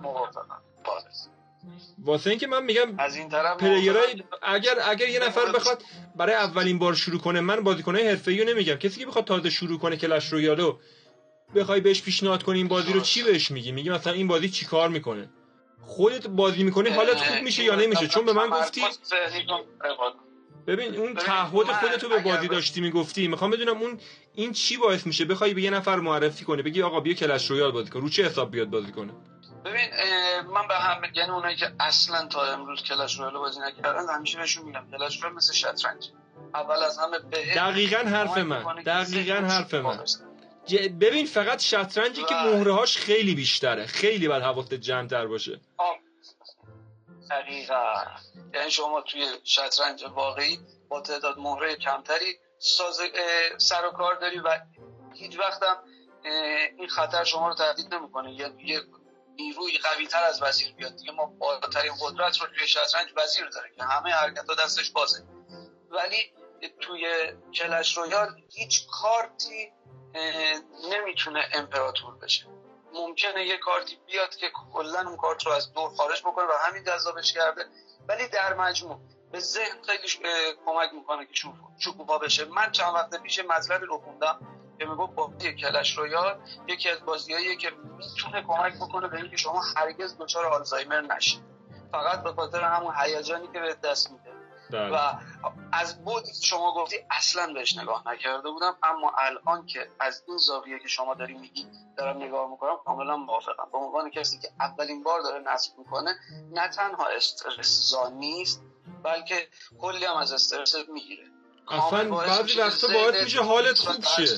واسه اینکه من میگم از این طرف پلیرای. اگر اگر یه نفر بخواد برای اولین بار شروع کنه من بازیکنای حرفه‌ای رو نمیگم. کسی که بخواد تازه شروع کنه کلش رویالو بخوای بهش پیشنهاد کنی این بازی رو چی بهش میگی؟ میگی مثلا این بازی چیکار می‌کنه؟ خودت بازی می‌کنی حالت خوب میشه یا نمیشه؟ چون به من گفتی. ببین اون تعهد خودتو به بازی داشتی می‌گفتی می‌خوام بدونم اون این چی باعث میشه؟ بخوای به یه نفر معرفی کنه بگی آقا بیا Clash Royale بازی کن رو چه حساب بیاد بازی کنه؟ ببین من به هم یعنی اونایی که اصلا تا امروز Clash Royale بازی نکردن همیشه بهشون میگم Clash Royale مثل شطرنج. اول از همه به دقیقا حرف من. دقیقا حرف من. ببین فقط شطرنجی که مهره هاش خیلی بیشتره. خیلی باید حواست جمع تر باشه دقیقا. یعنی شما توی شطرنج واقعی با تعداد مهره کمتری ساز سر و کار داری و هیچ وقتم این خطر شما رو تهدید نمی‌کنه. یه نیروی قوی تر از وزیر بیاد. دیگه ما بالاترین قدرت رو توی شطرنج وزیر داره. که همه حرکت ها دستش بازه. ولی توی کلش رویال هیچ کارتی نمی‌تونه امپراتور بشه. ممکنه یه کارتی بیاد که کلا اون کارت رو از دور خارج بکنه و همین جذابش کرده. ولی در مجموع به ذهن خیلی کمک می‌کنه که شکوفا بشه. من چند وقت پیش مطلبی رو خوندم. که می‌گفت بازی کلش رویال یکی از بازیهاییه که می‌تونه کمک بکنه به اینکه شما هرگز دچار آلزایمر نشید. فقط به خاطر همون هیجانی که به دست میده. بله. و از بودی که شما گفتی اصلا بهش نگاه نکرده بودم اما الان که از این زاویه که شما داری میگی دارم نگاه می‌کنم کاملا موافقم. به عنوان کسی که اولین بار داره نصب می‌کنه نه تنها استرس زا نیست بلکه کلی هم از استرس می‌گیره. اصلا بعضی وقتا باعث میشه حالت خوب شه.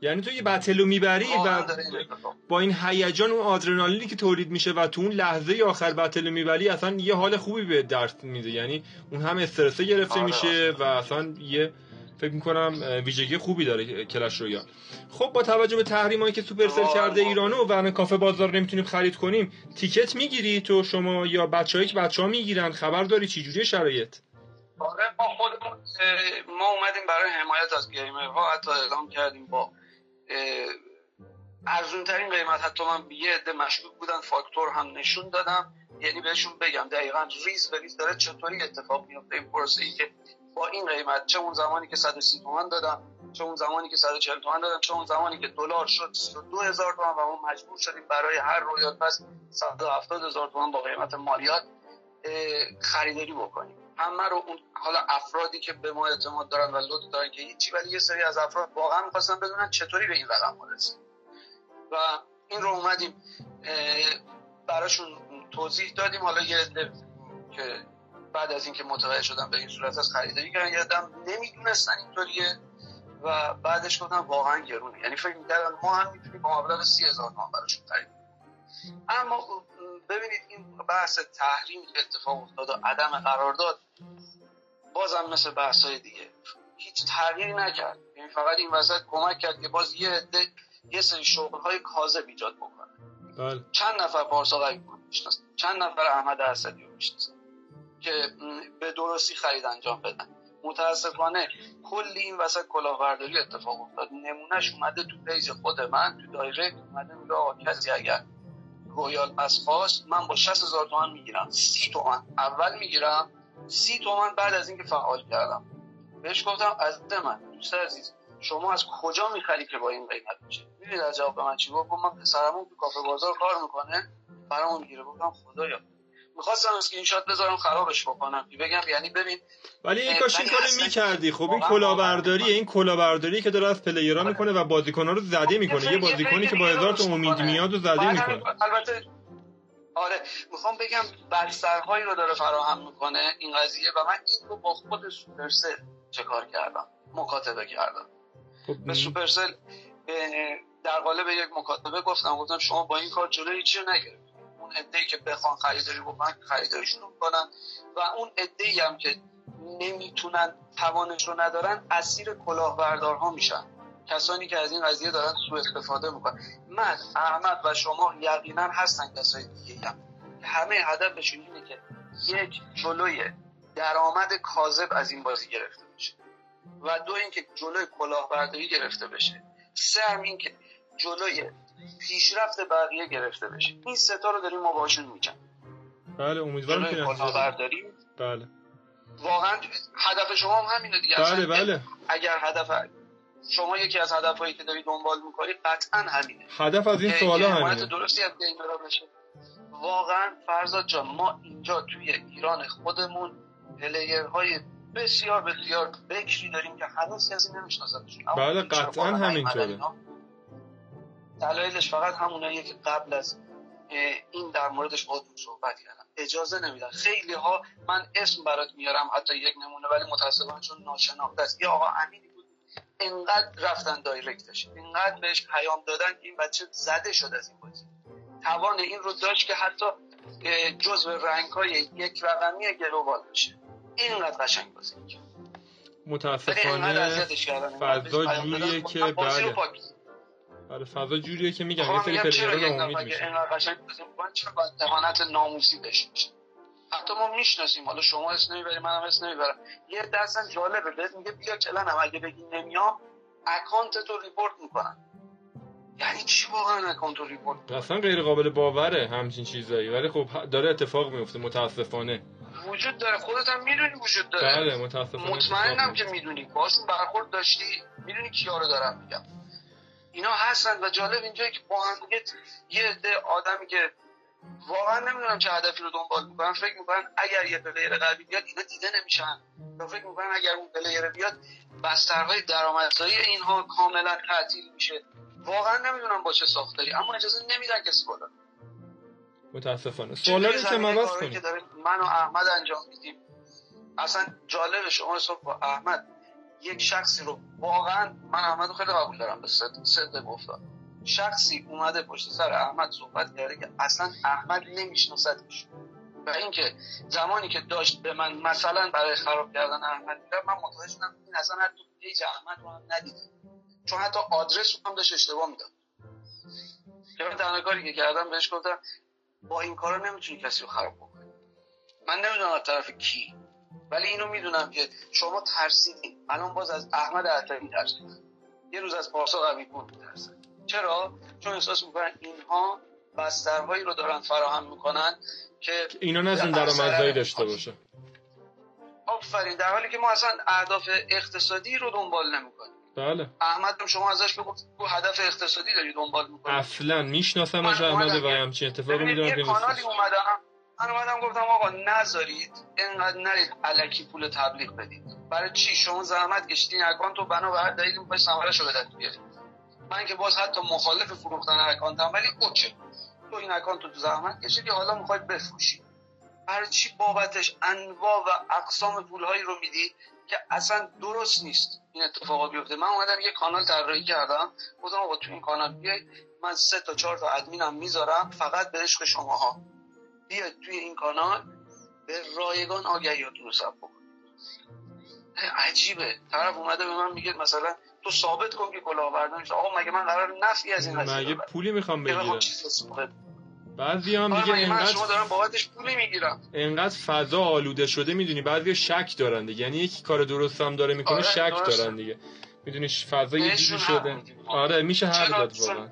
یعنی تو یه battle و می‌بری و با این هیجان اون آدرنالینی که تولید میشه و تو اون لحظه آخر battle و می‌بری اصلا یه حال خوبی بهت میده. یعنی اون هم استرسه گرفته آره، میشه و اصلا یه فکر می‌کنم ویژگی خوبی داره Clash Royale خب با توجه به تحریمایی که Supercell آره، کرده ایرانو و کافه بازار نمی‌تونیم خرید کنیم ticket می‌گیری تو شما یا بچه‌ای که بچه‌ها می‌گیرن؟ خبر داری چی جوریه شرایط؟ آره ما خودمون ما اومدیم برای حمایت از gamer ها حتی اعلام کردیم با ارزون ترین قیمت. حتی من یه عده مشکوک بودن فاکتور هم نشون دادم. یعنی بهشون بگم دقیقا ریز به ریز داره چطوری اتفاق میفته این پروسه ای که با این قیمت چه اون زمانی که 130 تومن دادم چه اون زمانی که 140 تومن دادم چه اون زمانی که دلار شد 23000 تومن و ما مجبور شدیم برای هر Royale Pass 170 هزار تومن با قیمت مالیات خریداری بکنیم. همه رو اون حالا افرادی که به ما اعتماد دارن و لطف دارن که هیچی ولی یه سری از افراد واقعا می‌خواستن بدونن چطوری به این رقم رسید و این رو اومدیم براشون توضیح دادیم. حالا یه که بعد از اینکه متوجه شدن به این صورت از خریداری کردن عده نمی‌دونستن اینطوریه و بعدش گفتن واقعا گرونه. یعنی فکر می‌کردن ما هم می‌تونیم با مبلغ سی هزار تومان براشون خرید اما ببینید این بحث تحریم که اتفاق افتاد و عدم قرارداد بازم مثل بحث های دیگه. هیچ تغییری نکرد. یعنی فقط این وسط کمک کرد که باز یه عده یه سری شغل های کاذب ایجاد بکنه. بله. چند نفر پارسا قوی می‌شناسن. چند نفر احمد اسدی رو می‌شناسن که به درستی خرید انجام بدن. متاسفانه کلی این وسط کلاهبرداری اتفاق افتاد. نمونهش اومده تو page خود من تو direct اومده میگه آقا کسی اگر رویال پس خواست من با 60 هزار تومن می‌گیرم سی تومن اول می‌گیرم سی تومن بعد از اینکه فعال کردم. بهش گفتم از من دوست عزیز شما از کجا می‌خری که با این قیمت میشه؟ می‌دونید از جواب من چی؟ گفت من پسرمون تو کافه بازار کار می‌کنه برامون می‌گیره. گفتم خدایا می‌خواستم اسکرین شات بذارم خرابش بکنم. بگم؟ یعنی ببین ولی این کاش این کارو می‌کردی. خب این کلاهبرداری. این کلاهبرداری که داره از player ها آره. می‌کنه و بازیکنها رو زده می‌کنه یه بازیکنی که با هزار تا امید. میاد و زده می‌کنه. البته آره می‌خوام بگم بسترهایی رو داره فراهم می‌کنه این قضیه و من این رو با خود سوپرسل چه کار کردم؟ مکاتبه کردم. خب به سوپرسل در قالب یک مکاتبه گفتم گفتم شما با این کار جلوی هیچی رو نگرفتید؟ اون عده‌ای که بخوان خریداری بکنن خریداریشون رو می‌کنن و اون عده‌ای هم که نمی‌تونن توانش رو ندارن اسیر کلاهبردارها میشن. کسانی که از این قضیه دارن سوء استفاده می‌کنن. من احمد و شما یقینا هستن کسای دیگه هم. همه هدفشون اینه که یک جلوی درآمد کاذب از این بازی گرفته بشه و دو اینکه جلوی کلاهبرداری گرفته بشه. سه هم این که جلوی پیشرفت بقیه گرفته بشه. این سه تا رو داریم ما باشون میجنگیم بله امیدوارم که. کلاهبرداری. بله. واقعا هدف شما هم همینه دیگه. بله بله. اگر هدف شما یکی از هدفهایی که داری دنبال می‌کنی قطعا همینه. هدف از این سوالا همینه. درستی از بین برا بشه. واقعا فرزاد جان ما اینجا توی ایران خودمون پلیرهای بسیار بسیار بکری داریم که هنوز کسی نمیشناستشون اما بله، قطعاً همینطوره. دلایلش فقط همونایی که قبل از این در موردش باهاتون صحبت کردم. اجازه نمیدن. خیلی ها من اسم برات میارم حتی یک نمونه ولی متاسفانه چون ناشناخته است. یه آقا امینی بود انقدر رفتن دایرکتش انقدر بهش پیام دادن که این بچه زده شد از این بازی. توان این رو داشت که حتی جزو رنگ های یک رقمی گلوبال بشه. اینقدر قشنگ بازی انقدر متاسفانه فضا جوریه که بله. آره فضا جوریه که میگم یه سری player ها یک ناامید نفر که میشن. اینقدر قشنگ بازی می‌کنه؟ چرا باید دهانت ناموسی داشته حتی ما می‌شناسیم. حالا شما اسم نمی‌بری منم اسم نمی‌برم. یه دستن جالبه. بهت میگه بیا clan م. اگه بگی نمیام account تو report می‌کنن یعنی چی واقعا account رو report؟ اصلا غیر قابل باوره همچین چیزایی. ولی خب داره اتفاق میفته متاسفانه. وجود داره. خودت هم می‌دونی وجود داره. بله متاسفانه مطمئنم که می‌دونی. باشون برخورد داشتی. می‌دونی کیا رو دارم میگم. اینا هستن و جالب اینجایی که با هم یه عده آدمی که واقعا نمی‌دونم چه هدفی رو دنبال می‌کنن. فکر می‌کنن اگر یه player قوی بیاد اینا دیده نمیشن. یا فکر می‌کنن اگر اون player بیاد بسترهای درآمدزایی اینها کاملا تعطیل میشه. واقعا نمی‌دونم با چه ساختاری اما اجازه نمیدن کسی بالا متاسفانه. توی سوالا رو که عوض کنیم من و احمد انجام میدیم. اصلا جالب شما صبح با احمد یک شخصی رو واقعا من احمد رو خیلی قبول دارم به صد- صدق گفتم شخصی اومده پشت سر احمد صحبت کرده که اصلا احمد نمیشناستش و اینکه زمانی که داشت به من مثلا برای خراب کردن احمد می‌رفت من متوجه شدم این اصلا حتی پیج احمد رو هم ندیده. چون حتی آدرس رو هم داشت اشتباه می‌داد. که من تنها کاری که کردم بهش گفتم با این کارا نمی‌تونی کسی رو خراب بکنی. من نمی‌دونم از طرف کی ولی اینو می‌دونم که شما ترسیدین. الان باز از احمد عطاری ترسیدین. یه روز از پارسا قوی پور میترسن چرا؟ چون احساس می‌کنن اینها بسترهایی رو دارن فراهم می‌کنن که اینا نتون در درآمدزایی داشته. باشه. آفرین در حالی که ما اصلا اهداف اقتصادی رو دنبال نمی‌کنیم. بله. احمد هم شما ازش بگو تو هدف اقتصادی داری دنبال می‌کنی. اصلا میشناسمش من احمد و همچین اتفاقی می‌دونم یه که کانالی اومدم. من اومدم گفتم آقا نذارید. اینقدر نرید علکی پول تبلیغ بدید. برای چی؟ شما زحمت کشیدین. account رو بنا به هر دلیلی می‌خوای به دست بیارید. من که باز حتی مخالف فروختن account م ولی اوکی. تو این account رو تو زحمت کشیدی حالا می‌خواید بفروشی. برای چی بابتش انواع و اقسام پولهایی رو میدی که اصلا درست نیست این اتفاقا بیفته. من اومدم یه کانال طراحی کردم. گفتم آقا تو این کانال بیاید من سه تا چهار تا ادمینم می‌ذارم فقط به عشق شماها. بیاید توی این کانال به رایگان آگهیاتون رو ثبت بکنید. عجیبه. طرف اومده به من میگه مثلا تو ثابت کن که کلاهبردار نیست. آقا مگه من قرار نفعی از این قضیه مگه پولی می‌خوام بخوام بگیرم؟ بعضی هم دیگه از شما دارم بابتش پولی می‌گیرم؟ انقدر فضا آلوده شده می‌دونی بعضی شک دارن دیگه. یعنی یکی کار درست هم داره می‌کنه آره، شک درسته. دارن دیگه. می‌دونی فضا یه جوری شده. آره میشه چرا؟ داد واقعا.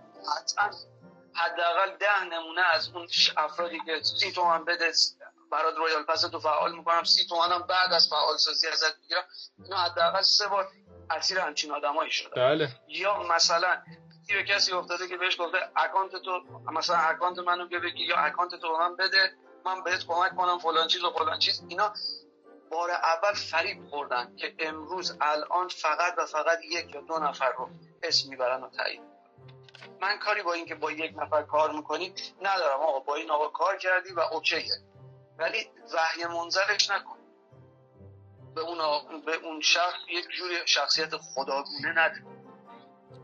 حداقل ده نمونه از اون افرادی که سی تومن بده برات رویال پس تو فعال می‌کنم. سی تومن هم بعد از فعال سازی ازت می‌گیرم. اینا حداقل سه بار اسیر همچین آدمایی شده. بله. یا مثلا به کسی افتاده که بهش گفته account تو مثلا account منو بگی یا account تو به من بده من بهت کمک کنم فلان چیز و فلان چیز. اینا بار اول فریب خوردن که امروز الان فقط و فقط یک یا دو نفر رو اسم می‌برن و تایید من کاری با اینکه با یک نفر کار می‌کنی ندارم آقا. با این آقا کار کردی و اوکیه ولی وحی منزلش نکن. به اون, به اون شخص یک جوری شخصیت خداگونه نده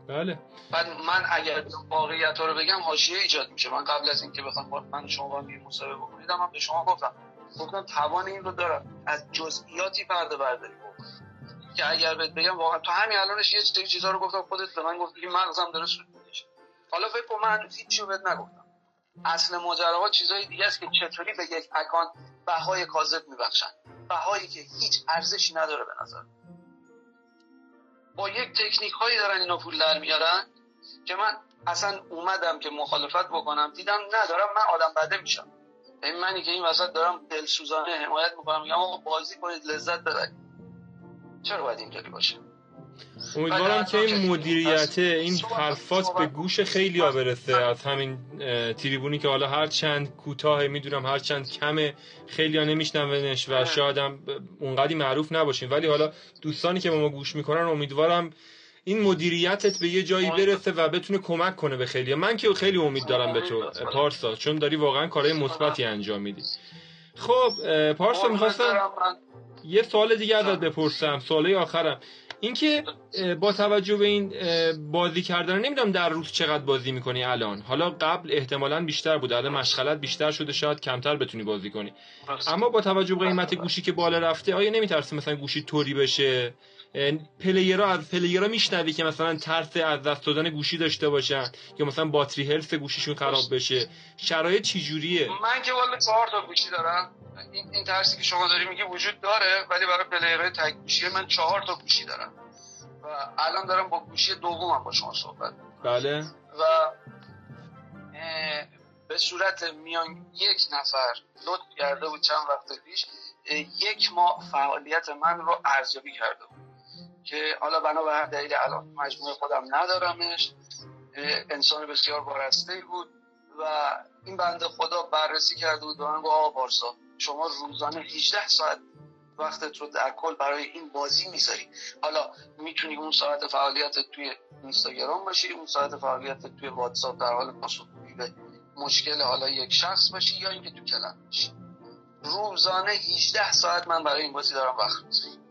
بله. بعد من اگر واقعیت رو بگم حاشیه ایجاد میشه. من قبل از اینکه بخوام من شما با هم یه مصاحبه بکنید من به شما گفتم. گفتم توان این رو دارم. از جزئیاتی پرده برداری که اگر بهت بگم واقعا تو همین الانش یه سری چیزا رو گفتم خودت به من گفتی که مغزم داره سود میشه حالا فکر کن من هیچی رو بهت نگفتم. اصل ماجراها چیزای دیگه است که چطوری به یک اکان بهای کاذب میبخشن. بهایی که هیچ ارزشی نداره به نظر. با یک تکنیک هایی دارن اینا پول در میارن که من اصلا اومدم که مخالفت بکنم دیدم ندارم من آدم بده میشم. این منی که این وسط دارم دلسوزانه حمایت می‌کنم آقا بازی کنید لذت ببرید. چرا باید اینطوری باشه؟ امیدوارم که این مدیریت این حرفات به گوش خیلی ها برسه. از همین تریبونی که حالا هر چند کوتاه می‌دونم هر چند کمه خیلی ها نمیشنونش و شاید هم اونقدی معروف نباشیم. ولی حالا دوستانی که با ما گوش می‌کنن امیدوارم این مدیریتت به یه جایی برسه و بتونه کمک کنه به خیلی من که خیلی امید دارم به تو پارسا چون داری واقعا کارهای مثبتی انجام میدی. خب پارسا می‌خواستم یه سوال دیگه ازت بپرسم. سوال آخرم. اینکه با توجه به این بازی کردن نمی‌دونم در روز چقدر بازی می‌کنی الان. حالا قبل احتمالا بیشتر بود الان مشغلت بیشتر شده شاید کمتر بتونی بازی کنی. اما با توجه به قیمت گوشی که بالا رفته آیا نمیترسی مثلا گوشی توری بشه؟ اه، پلیرها از پلیرها میشنوی که مثلا ترس از دست دادن گوشی داشته باشن یا مثلا باتری هلس گوشیشون خراب بشه؟ شرایط چی جوریه من که والا چهار تا گوشی دارم. این, این ترسی که شما داری میگی وجود داره ولی برای پلیرهای تک گوشی من چهار تا گوشی دارم. و الان دارم با گوشی دومم با شما صحبت. بله. و به صورت میان یک نفر لطف کرده بود چند وقت پیش یک ماه فعالیت من رو ارزیابی کرده بود. که حالا بنا به هر دلیل الان مجموعه خودم ندارمش انسان بسیار بارسته بود و این بنده خدا بررسی کرده بود و من گفت آقا شما روزانه 18 ساعت وقتت رو در کل برای این بازی می‌ذاری. حالا می‌تونی اون ساعت فعالیت توی اینستاگرام باشی اون ساعت فعالیت توی واتساپ در حال پاسخگویی به مشکل حالا یک شخص باشی یا اینکه تو کلم باشی. روزانه 18 ساعت من برای این بازی دارم وقت می‌ذارم.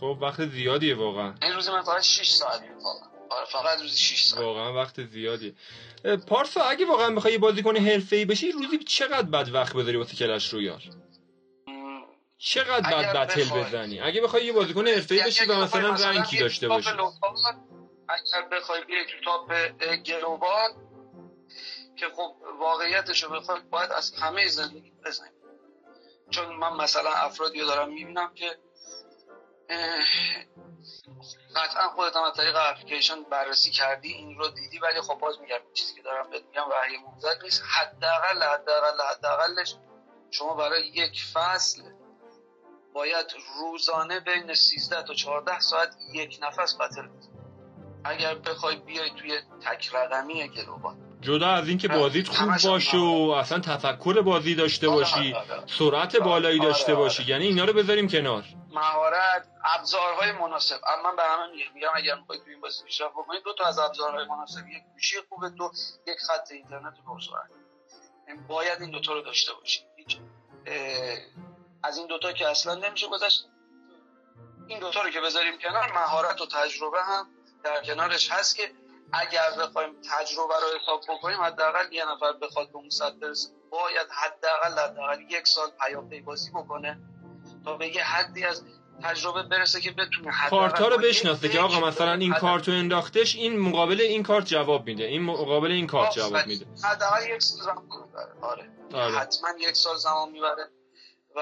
خب وقت زیادیه واقعا. این روزی من فقط 6 ساعت میخوابم آره فقط روزی 6 ساعت. واقعا وقت زیادیه. پارسا اگه واقعا بخوای یه بازیکن حرفه‌ای بشی روزی چقدر باید وقت بذاری واسه کلش رویال م، چقدر باید battle بزنی؟ اگه بخوای یه بازیکن حرفه‌ای بشی و مثلا rank ی داشته باشی. اگر بخوای بیای تو top global که خب واقعیتش رو بخوای باید از همه زندگی بزنی. چون من مثلا افرادی رو دارم می‌بینم که قطعا خودت هم از طریق اپلیکیشن بررسی کردی این رو دیدی ولی خب باز میگم چیزی که دارم بهت میگم وحی منزل نیست. حداقل حداقل حداقلش شما برای یک فصل باید روزانه بین 13 تا 14 ساعت یک نفس بزنی. اگر بخوای بیای توی تک رقمی گلوبال جدا از اینکه بازیت خوب باشه و اصلا تفکر بازی داشته آره، باشی آره، آره. سرعت بالایی داشته. باشی. یعنی اینا رو بذاریم کنار. مهارت ابزارهای مناسب. اما من به همه میگم میگم اگر می‌خواید تو این بازی پیشرفت بکنید دو تا از ابزارهای مناسب یک گوشی خوبه دو یک خط اینترنت این باید این دوتا رو داشته باشید هیچ از این دوتا که اصلا نمیشه گذشت. این دوتا رو که بذاریم کنار مهارت و تجربه هم در کنارش هست که اگر بخوایم تجربه رو حساب بکنیم حداقل یه نفر بخواد به اون سطح برسه. باید حداقل حداقل یک سال پیاپی بازی بکنه تا به یه حدی از تجربه برسه که بتونه حداقل کارتا رو بشناسه که آقا مثلا این حداقل- کارتو انداختش این مقابل این کارت جواب میده. این مقابل این کارت جواب میده. حداقل یک سال زمان می‌بره. آره. آره. حتما یک سال زمان می‌بره. و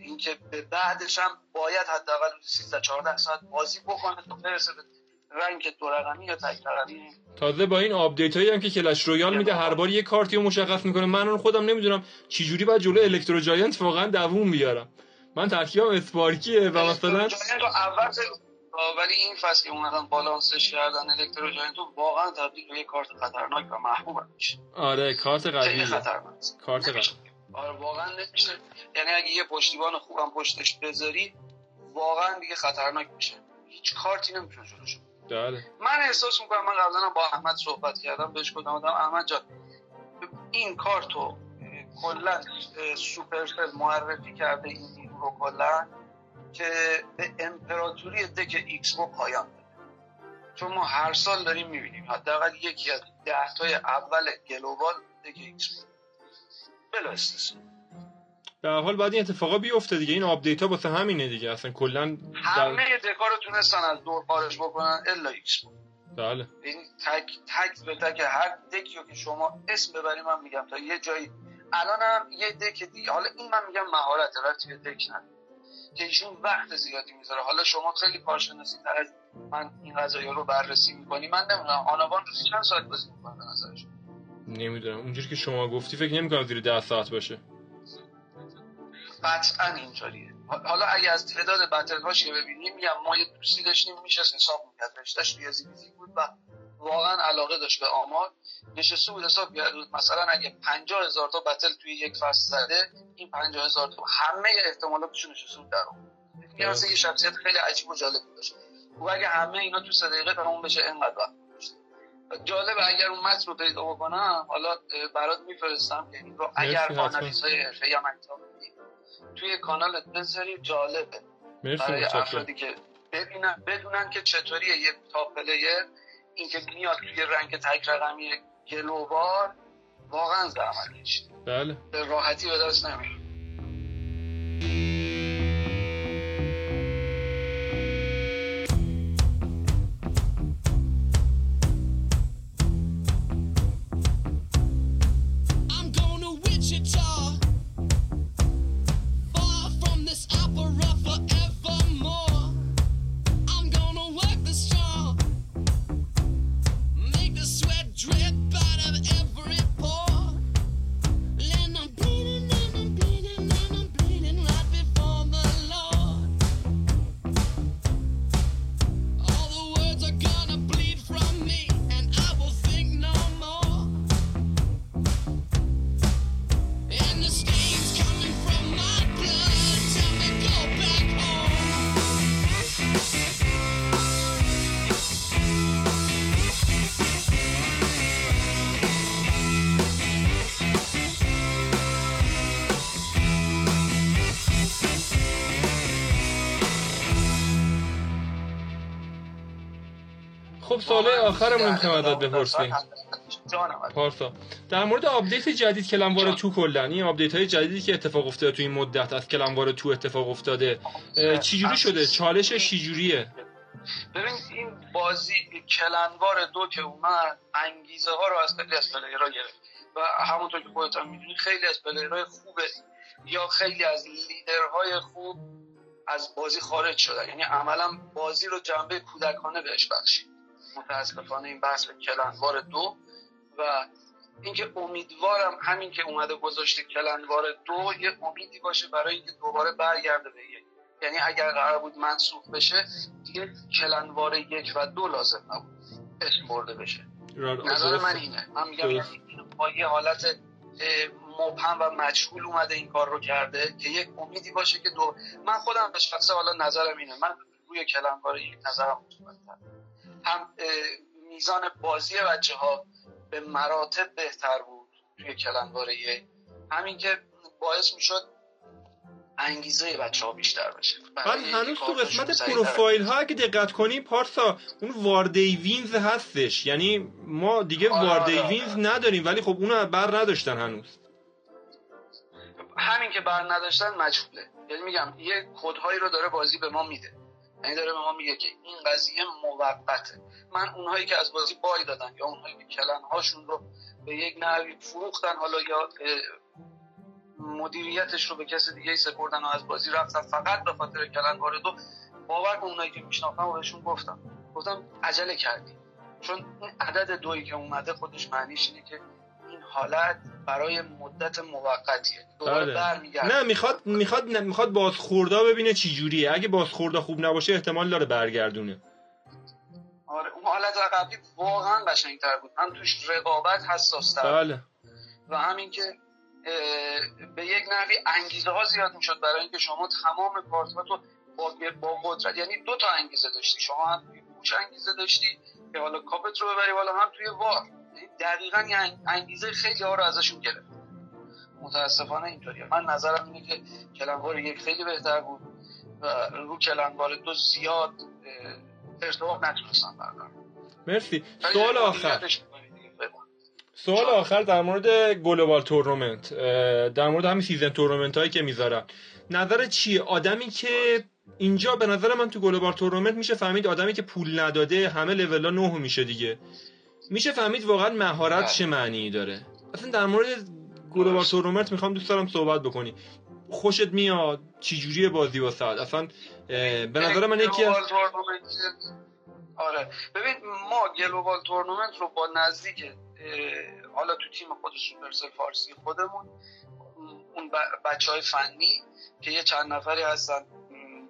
اینکه به بعدش هم باید حداقل 13 14 ساعت بازی بکنه تا برسه به rank دو رقمی یا تک رقمی. تازه با این update هایی هم که کلش رویال میده هر بار یه کارتی رو مشخص می‌کنه. من اون خودم نمی‌دونم چی جوری باید جلو Electro Giant واقعا دووم بیارم. من ترکیبم اسپارکیه و مثلا اول ولی این فصل که اومدن بالانسش کردن الکترو جاینت رو واقعا تبدیل به یه کارت خطرناک و محبوب میشه. آره کارت قویه. خطرناک. کارت قوی آره واقعا نمیشه یعنی اگه یه پشتیبان خوبم پشتش بذاری واقعا دیگه خطرناک میشه. هیچ کارتی نمی‌تونه جلوش بله. من احساس می‌کنم من قبلا با احمد صحبت کردم بهش گفتم احمد جان این کارتو کلا سوپرسل معرفی کرده این نیرو رو کلا که به امپراتوری deck X رو پایان بده. چون ما هر سال داریم می‌بینیم حداقل یکی از ده تای اول global deck X بود به هر حال باید این اتفاقا بیفته دیگه. این update ها واسه همینه دیگه. اصلا کلا در... همه deck ا رو تونستن از دور خارج بکنن الا X بله. این تک تک به تک هر دکی که شما اسم ببری من میگم تا یه جایی. الان هم یه دک دیگه. حالا این من میگم مهارت رفتی به دک نداره که ایشون وقت زیادی می‌ذاره. حالا شما خیلی کارشناسی تر از من این قضایی رو بررسی می‌کنی. من نمی‌دونم. آنوان روزی چند ساعت بازی می‌کنه؟ نمی‌دونم. اونجوری که شما گفتی فکر نمی‌کنم زیر ده ساعت باشه. قطعا اینطوریه حالا اگه از تعداد بتل هاش که ببینیم میگم ما یه دوستی داشتیم میشست حساب می‌کرد. رشتهش ریاضی فیزیک بود و واقعا علاقه داشت به آمار. نشسته بود حساب کرد. مثلا اگه 50 هزار تا بتل توی یک فصل زده این 50 هزار تا همه احتمالاتش نشسته بود در اصلا یه شخصیت خیلی عجیب و جالب داشت. و اگه همه اینا تو سه دقیقه تموم بشه اینقدر. جالبه اگر اون متن رو پیدا بکنم حالا برات میفرستم که این رو اگر. آنالیز های حرفه‌ای هم انجام توی کانالت بذاری جالبه. مرسی برای افرادی که ببینن بدونن که چطوریه یه top player اینکه میاد توی rank تک رقمی global واقعا زحمت کشید بله. به راحتی به دست نمیاد سوال آخرمون که ازت بپرسیم. پارسا. در مورد update جدید clan war two کلا این update های جدیدی که اتفاق افتاده تو این مدت از clan war two اتفاق افتاده چجوری شده؟ چالشش چجوریه؟ ببین این بازی clan war دو که اومد انگیزه ها رو از خیلی از player ها گرفت. و همونطور که خودت هم می‌دونی خیلی از player های خوبه. یا خیلی از لیدرهای خوب از بازی خارج شدن. یعنی عملا بازی رو جنبه کودکانه بهش بخشید. متاسفانه این بحث به کلنوار دو و اینکه امیدوارم همین که اومده گذاشته کلنوار دو یه امیدی باشه برای اینکه دوباره برگرده به یک. یعنی اگر قرار بود منسوخ بشه دیگه کلنوار یک و دو لازم نبود. اسم برده بشه. نظر من اینه. من میگم. یعنی با یه حالت مبهم و مجهول اومده این کار رو کرده که یک امیدی باشه که دو من خودم به شخصه حالا نظرم اینه. من روی کلنوار یک نظرم مثبت‌تر. هم میزان بازی بچه ها به مراتب بهتر بود توی کلنوار یک همین که باعث می‌شد انگیزه بچه ها بیشتر بشه. بعد هنوز تو قسمت پروفایل ها اگه دقت کنی پارسا اون واردی وینز هستش. یعنی ما دیگه آره، واردی آره، آره. وینز نداریم ولی خب اونو بر نداشتن هنوز. همین که بر نداشتن مجهوله. یعنی میگم یه کدهایی رو داره بازی به ما میده. یعنی داره به ما میگه که این قضیه موقته. من اونهایی که از بازی بای دادن یا اونهایی که کلنهاشون رو به یک نحوی فروختن حالا یا مدیریتش رو به کسی دیگه سپردن و از بازی رفتن فقط به خاطر کلنوار دو باور کن اونایی که میشناختم و بهشون گفتم گفتم عجله کردی. چون این عدد دویی که اومده خودش معنیش اینه که حالت برای مدت موقتیه. دوباره. برمیگرده. نه می‌خواد می‌خواد نه می‌خواد بازخوردا ببینه چی جوریه. اگه بازخوردا خوب نباشه احتمال داره برگردونه. آره اون حالت قبلی واقعا قشنگتر بود. هم توش رقابت حساس تر بله. و همین که به یک نحوی انگیزه ها زیاد می‌شد برای اینکه شما تمام کارتات رو با, با قدرت یعنی دو تا انگیزه داشتی. شما هم توی انگیزه داشتی که حالا کاپت رو ببری بالا هم توی وار. دقیقا یه انگ- انگیزه خیلی ها رو ازشون گرفت. متاسفانه اینطوریه. من نظرم اینه که کلنگار یک خیلی بهتر بود و رو کلنگار دو زیاد ارتباط نتونستم بردارم مرسی. سوال آخر. سوال آخر در مورد global tournament. در مورد همین season tournament هایی که می‌ذارن. نظر چیه؟ آدمی که اینجا به نظر من تو global tournament میشه فهمید آدمی که پول نداده همه لولا 9 میشه دیگه. میشه فهمید واقعا مهارت چه معنی داره؟ اصلا در مورد global. tournament می‌خوام دوست دارم صحبت بکنی. خوشت میاد؟ چی جوریه بازی واسه اصلا به نظر من یکی از آره. ببین ما global tournament رو با نزدیک حالا تو تیم خود سوپرسل فارسی خودمون اون بچه های فنی که یه چند نفری هستن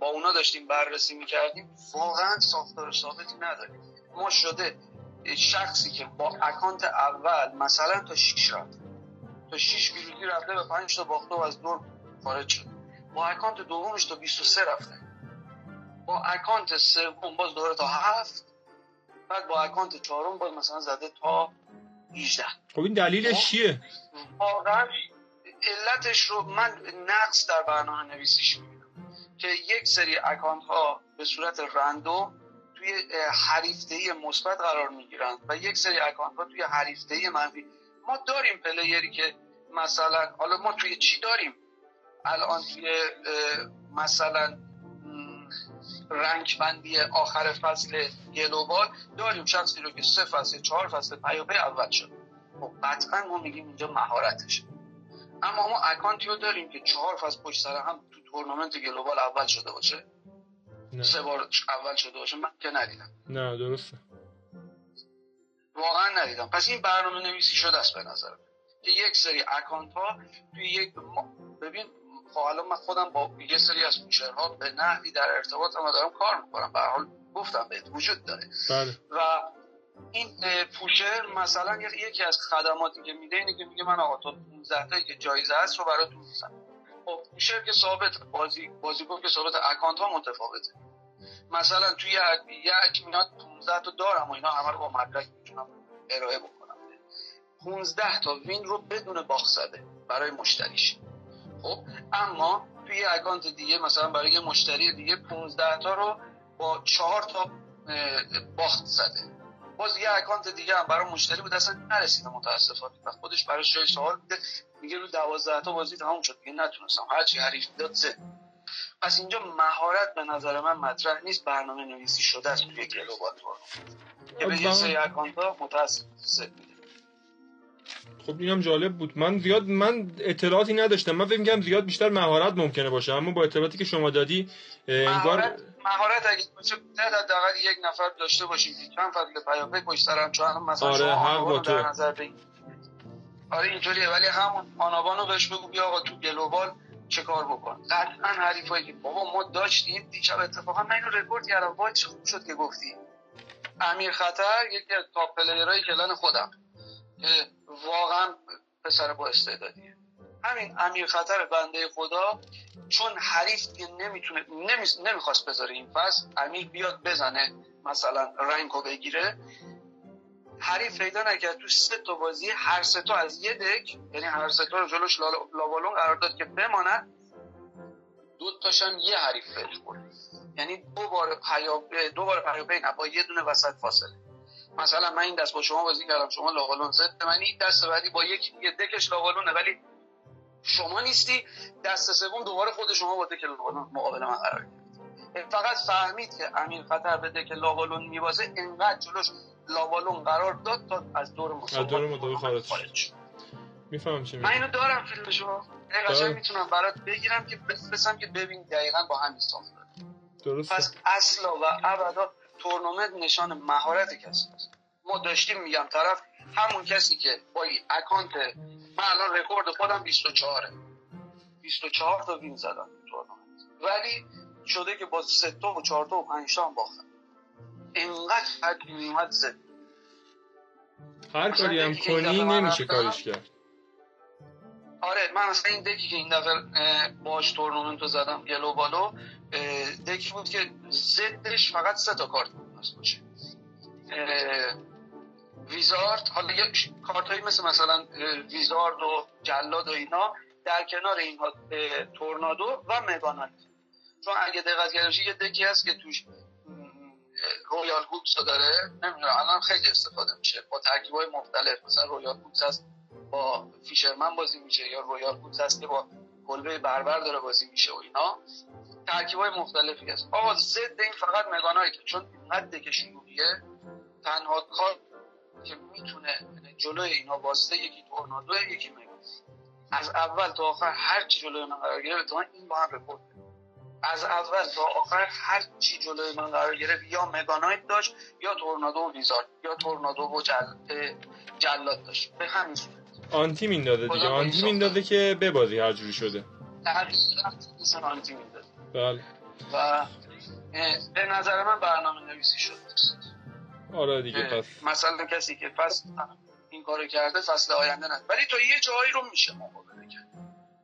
با اونا داشتیم بررسی می‌کردیم واقعا ساختار ثابتی نداریم. ما شده شخصی که با account اول مثلا تا 6 رفت تا 6 پیروزی رفته به 5 تا باخته و از دور خارج شد. با account دومش تا 23 رفته. با account سوم باز دوره تا هفت. بعد با account چهارم باز مثلا زده تا 18 خب این دلیلش چیه؟ واقعا علتش رو من نقص در برنامه نویسیش می‌بینم. که یک سری account ها به صورت random توی اه، حریفدهی مثبت قرار می‌گیرن و یک سری account ها توی حریفدهی منفی. ما داریم player ی که مثلا حالا ما توی چی داریم؟ الان توی مثلا rank بندی آخر فصل global داریم شخصی رو که سه فصل چهار فصل پیاپی اول شد. خب قطعا ما میگیم اینجا مهارتشه. اما ما اکانتی رو داریم که چهار فصل پشت سر هم تو تورنمنت global اول شده باشه. نه. سه بار اول شده باشه من که ندیدم. نه درسته. واقعا ندیدم. پس این برنامه نویسی شده است به نظرم که یک سری اکانت ها توی یک ما- ببین خب الان من خودم با یه سری از پوشرها به نحوی در ارتباطم و دارم کار می‌کنم. به حال گفتم بهت وجود داره. بله. و این اه، پوشر مثلا یک- یکی از خدماتی که میده اینه که میگه من آقا تا 15 تایی که جایزه هست رو براتون می‌زنم. خب پوشر که ثابت بازی بازیکن که ثابت اکانت ها متفاوته. مثلا توی یک یک میاد 15 تا دارم و اینا همه رو با مدرک می‌تونم ارائه بکنم. 15 تا win رو بدون باخت زده برای مشتریش. خب اما توی یه اکانت دیگه مثلا برای یه مشتری دیگه 15 تا رو با 4 تا باخت زده. باز یه اکانت دیگه هم برای مشتری بود اصلا نرسیده متاسفانه. و خودش براش جای سوال بوده میگه رو 12 تا بازی تموم شد. دیگه نتونستم. هرچی حریف داد ضد پس اینجا مهارت به نظر من مطرح نیست. برنامه نویسی شده است. توی global تورنمنت که به یه سری اکانت ها متاسف خب اینم جالب بود. من زیاد من اطلاعاتی نداشتم. من فکر می‌کردم زیاد بیشتر مهارت ممکنه باشه. اما با اطلاعاتی که شما دادی انگار مهارت مهارت اگه باشه حداقل یک نفر داشته باشیم. چند فصل پیاپی پشت سر هم چون مثلا آره، شما حق با در تو. نظر بگیر. آره اینطوریه. ولی همون آنابان رو بهش بگو بیا آقا تو گلوبال چه کار بکن. قطعا حریفایی که بابا ما داشتیم دیشب اتفاقا من اینو رکورد کردم. وای چه خوب شد که گفتی. امیر خطر یکی از تاپ پلیرهای کلان خودم. واقعا پسر با استعدادیه. همین امیر خطر بنده خدا چون حریف دیگه نمی‌تونه نمی... نمی‌خواست بذاره این فصل امیر بیاد بزنه مثلا رنگو بگیره. حریف پیدا نکرد تو سه تا بازی هر سه تا از یه دک یعنی هر سه تا رو جلوش لا- لاوالون قرار داد که بمانن دو تاشم یه حریف بهش خورد. یعنی دو بار پیاپی دو بار پیاپی نه با یه دونه وسط فاصله. مثلا من این دست با شما بازی کردم شما لاوالون زد من این دست بعدی با یکی دیگه دکش لاوالونه ولی شما نیستی. دست سوم دوباره خود شما با دک لاوالون مقابل من قرار گرفت فقط فهمید که امیر خطر به دک لاوالون میبازه انقدر جلوش لاوالون قرار داد تا از دور مسابقه خارج شد. می‌فهمم چی من اینو دارم فیلمشو. قشنگ می‌تونم برات بگیرم که بفرستم که ببین دقیقا با همین ساخته درسته. پس اصلا و ابدا تورنمنت نشان مهارت کسی است. ما داشتیم میگم طرف همون کسی که با اکانت من الان رکورد خودم 24 24 تا win زدم تو تورنمنت. ولی شده که با 3 تا و 4 تا و 5 تا باختم. انقدر حد میومد ضد. هر کاری هم کنی نمیشه. کارش کرد. آره من اصلا این deck ی که این دفعه باش تورنمنت رو زدم global و اه، deck ی بود که زدش فقط سه تا کارت می‌تونست باشه wizard حالا یه کارت هایی مثل مثلا wizard و جلاد و اینا در کنار اینها tornado و mega knight چون اگه دقت کرده یه deck ی هست که توش royal hogs داره. نمی‌دونم الان خیلی استفاده میشه. با ترکیب های مختلف مثلا royal hogs هست با fisherman بازی میشه یا royal hogs هست که با کلبه بربر داره بازی میشه و اینا. ترکیب های مختلفی هست. آقا ضد این فقط mega knight چون اینقدر که شلوغیه تنها کار که می‌تونه جلوی اینا وایسته یکی tornado یکی mega از اول تا آخر هر چی جلوی من قرار گرفت اتفاقا این با هم report بده. از اول تا آخر هر چی جلوی من قرار گرفت یا مگانایت داشت یا تورنادو و ویزارد یا تورنادو و جل... جلاد داشت. به همین صورت. آنتی میندازه دیگه. آنتی بایسا. میندازه که ببازی هر جوری شده. مثل آنتی می‌داد بله و به نظر من برنامه نویسی شد آره دیگه پس مثلا کسی که فصل این کارو کرده فصل آینده نه ولی تا یه جایی رو میشه مقابله کرد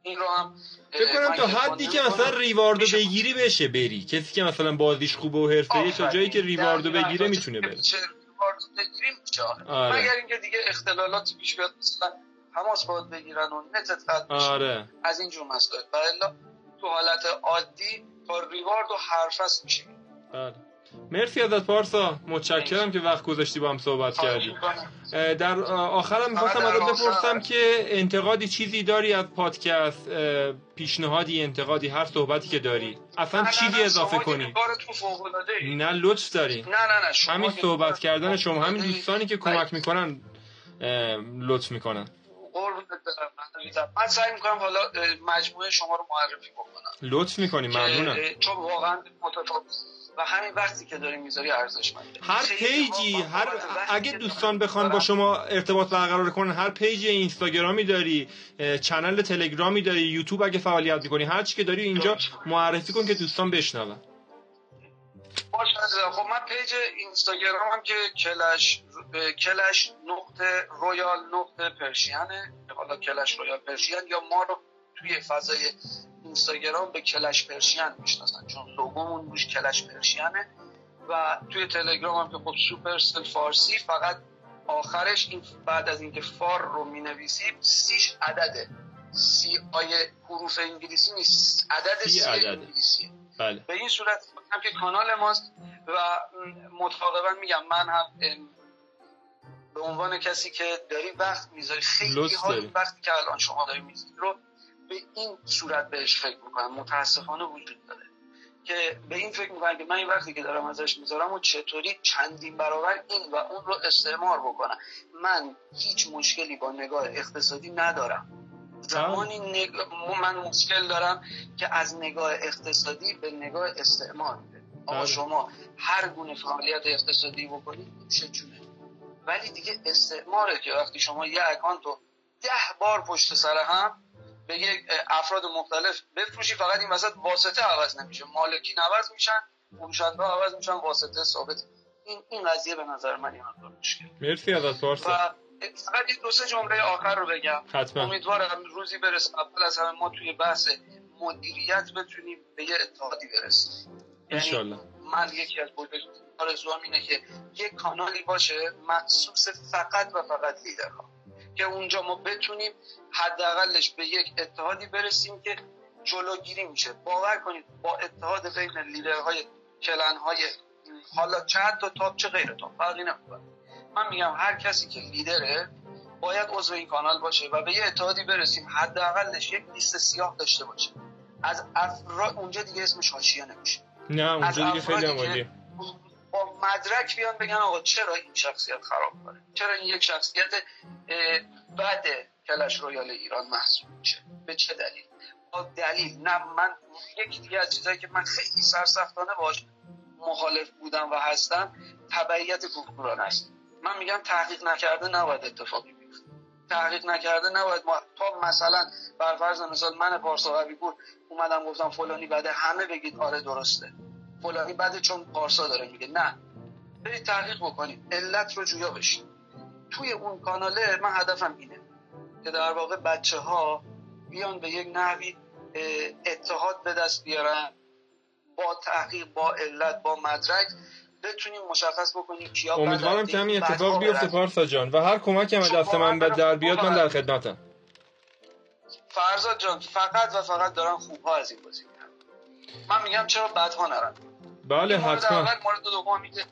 این رو هم فکر کنم تا حدی که. مثلا ریواردو. بگیری بشه بری کسی که مثلا بازیش خوبه و حرفه‌ایه تا جایی که ریواردو. بگیره می‌تونه بره آره. مگر اینکه دیگه اختلالاتی پیش بیاد مثلا تماس باید بگیرن و نتت. آره از این جور مسائل الا تو حالت عادی تا ریوارد و هر فصل میشه بله. مرسی ازت پارسا. متشکرم که وقت گذاشتی با هم صحبت کردی. در آخرم می‌خواستم ازت بپرسم. که انتقادی چیزی داری از پادکست؟ پیشنهادی انتقادی هر صحبتی که داری. اصلا چیزی اضافه کنی. نه لطف داری. نه نه نه همین صحبت کردن شما همین. دوستانی که کمک می‌کنن لطف می‌کنن. قربونت برم. من سعی می‌کنم حالا مجموعه شما رو معرفی بکنم. لطف می‌کنی ممنونم. چون واقعا متفاوت. و همین وقتی که داری می‌ذاری ارزشمنده. هر page ی هر اگه دوستان بخوان با شما ارتباط برقرار کنن هر page اینستاگرامی داری channel تلگرامی داری یوتیوب اگه فعالیت می‌کنی هر چی که داری اینجا معرفی کن که دوستان بشنون. عزیزم. خب من page اینستاگرامم که Clash Clash نقطه Royale نقطه Persian ه حالا Clash Royale Persian یا ما رو توی فضای اینستاگرام به کلش پرشین می‌شناسن. چون لوگومون روش کلش پرشینه و توی تلگرام هم که خب سوپر سل فارسی فقط آخرش این بعد از اینکه فار رو می نویسیم سیش عدده. سی آیه حروف انگلیسی نیست. عدد سی سی عدده. انگلیسیه. بله. به این صورت هم که کانال ماست و متفاقبا میگم من هم به عنوان کسی که داری وقت می‌ذاری خیلی ها وقتی که الان شما داری می‌ذاری رو به این صورت بهش فکر می‌کنم متاسفانه وجود داره که به این فکر می‌کنم که من این وقتی که دارم ازش می‌ذارم و چطوری چندین برابر این و اون رو استعمار بکنم. من هیچ مشکلی با نگاه اقتصادی ندارم. زمانی نگ... من مشکل دارم که از نگاه اقتصادی به نگاه استعمار آقا بله. شما هر گونه فعالیت اقتصادی بکنید میشه جونه. ولی دیگه استعماره که وقتی شما یه اکانت رو ده بار پشت سر هم به یک افراد مختلف بفروشی فقط این وسط واسطه عوض نمیشه. مالکین عوض میشن فروشنده عوض میشن واسطه ثابت. این این قضیه به نظر من یه مقدار مشکل. مرسی ازت و پارسا فقط این دو سه جمله آخر رو بگم. حتما. امیدوارم روزی برسه. اول از همه ما توی بحث مدیریت بتونیم به یه اتحادی برسیم. یعنی انشالله. من یکی از بزرگترین آرزوام اینه که یک کانالی باشه مخصوص فقط و فقط لیدرها که اونجا ما بتونیم حداقلش به یک اتحادی برسیم که جلوگیری میشه. باور کنید با اتحاد بین لیدرهای کلنهای حالا چه حتی تاپ چه غیر تاپ فرقی نمی‌کنه. من میگم هر کسی که لیدره باید عضو این کانال باشه و به یه اتحادی برسیم حداقلش یک لیست سیاه داشته باشه. از افراد اونجا دیگه اسمش حاشیه نمیشه. نه اونجا دیگه خیلی که با مدرک بیان بگن آقا چرا این شخصیت خراب کنه؟ چرا این یک شخصیت بد کلش رویال ایران محسوب میشه؟ به چه دلیل؟ با دلیل. نه من یکی دیگه از چیزایی که من خیلی سرسختانه باش مخالف بودم و هستم تبعیت کورکورانه است. من میگم تحقیق نکرده نباید بیفته. تحقیق نکرده نباید ما تا مثلا بر فرض مثال من پارسا بود اومدم گفتم فلانی بده همه بگید آره درسته. فلانی بده چون پارسا داره میگه. نه. برید تحقیق بکنید. علت رو جویا بشید توی اون کاناله من هدفم اینه که در واقع بچه ها بیان به یک نحوی اتحاد به دست بیارن. با تحقیق با علت با مدرک. بتونیم مشخص بکنیم کیا امیدوارم که همین اتفاق بیفته. پارسا جان. و هر کمکی هم دست من به در بیاد من در خدمتم. فرزاد جان فقط و فقط دارن خوبها از این بازی من میگم چرا بدها نرن. بله مورد حتما. اول مورد دوم اینه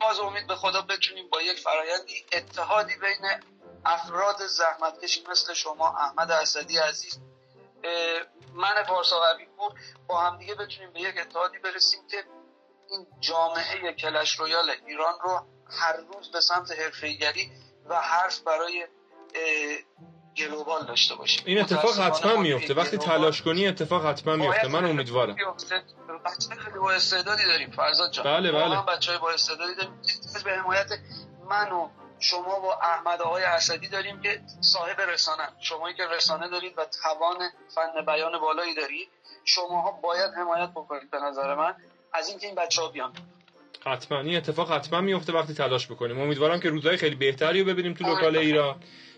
باز امید به خدا بتونیم با یک فرایندی اتحادی بین افراد زحمتکش مثل شما احمد اسدی عزیز من پارسا قوی پور با همدیگه بتونیم به یک اتحادی برسیم که این جامعه Clash Royale ایران رو هر روز به سمت حرفه‌ایگری و حرف برای global داشته باشیم. این اتفاق حتما ما میفته. وقتی تلاش کنی اتفاق حتما میفته. من امیدوارم. بچه خیلی با استعدادی داریم. فرزاد جان. بله، بله. بچه های با استعدادی داریم. به حمایت من و شما و احمد آقای اسدی داریم که صاحب رسانه. شمایی که رسانه دارید و توان فن بیان بالایی دارید شماها باید حمایت بکنید به نظر من. از اینکه این بچه ها بیان. حتما. این اتفاق حتما میفته وقتی تلاش بکنیم. امیدوارم که روزهای خیلی بهتری رو ببینیم تو لوکال ایران.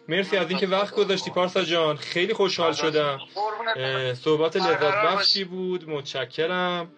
مرسی از اینکه وقت گذاشتی پارسا جان. خیلی خوشحال شدم. قربونت. اه، صحبت لذت برقرار بخشی بود. متشکرم.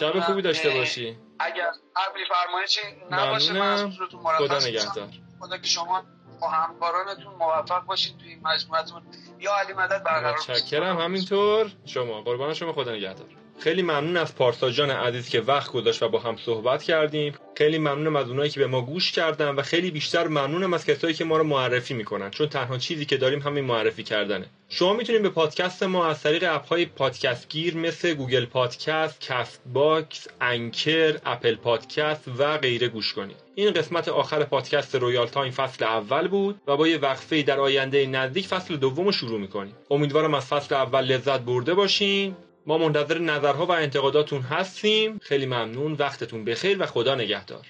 شب خوبی داشته باشی. اگر قبلی فرمایشی نباشه من خدا. نگهدار. خدا که شما با همکارانتون موفق باشید توی این مجموعتون. یا علی مدد برقرار. متشکرم. همینطور. شما. قربان شما. خدا نگهدار. خیلی ممنون از پارسا جان عزیز که وقت گذاشت و با هم صحبت کردیم خیلی ممنونم از اونایی که به ما گوش کردن و خیلی بیشتر ممنونم از کسایی که ما رو معرفی می‌کنن چون تنها چیزی که داریم همین معرفی کردنه شما می‌تونید به پادکست ما از طریق اپ های پادکست گیر مثل Google Podcast، Castbox، Anchor، Apple Podcast و غیره گوش کنید. این قسمت آخر پادکست Royal Time فصل اول بود و با یه وقفه در آینده نزدیک فصل دوم رو شروع می‌کنیم. امیدوارم از فصل اول لذت برده باشین. ما منتظر نظرها و انتقاداتون هستیم. خیلی ممنون. وقتتون بخیر و خدا نگهدار.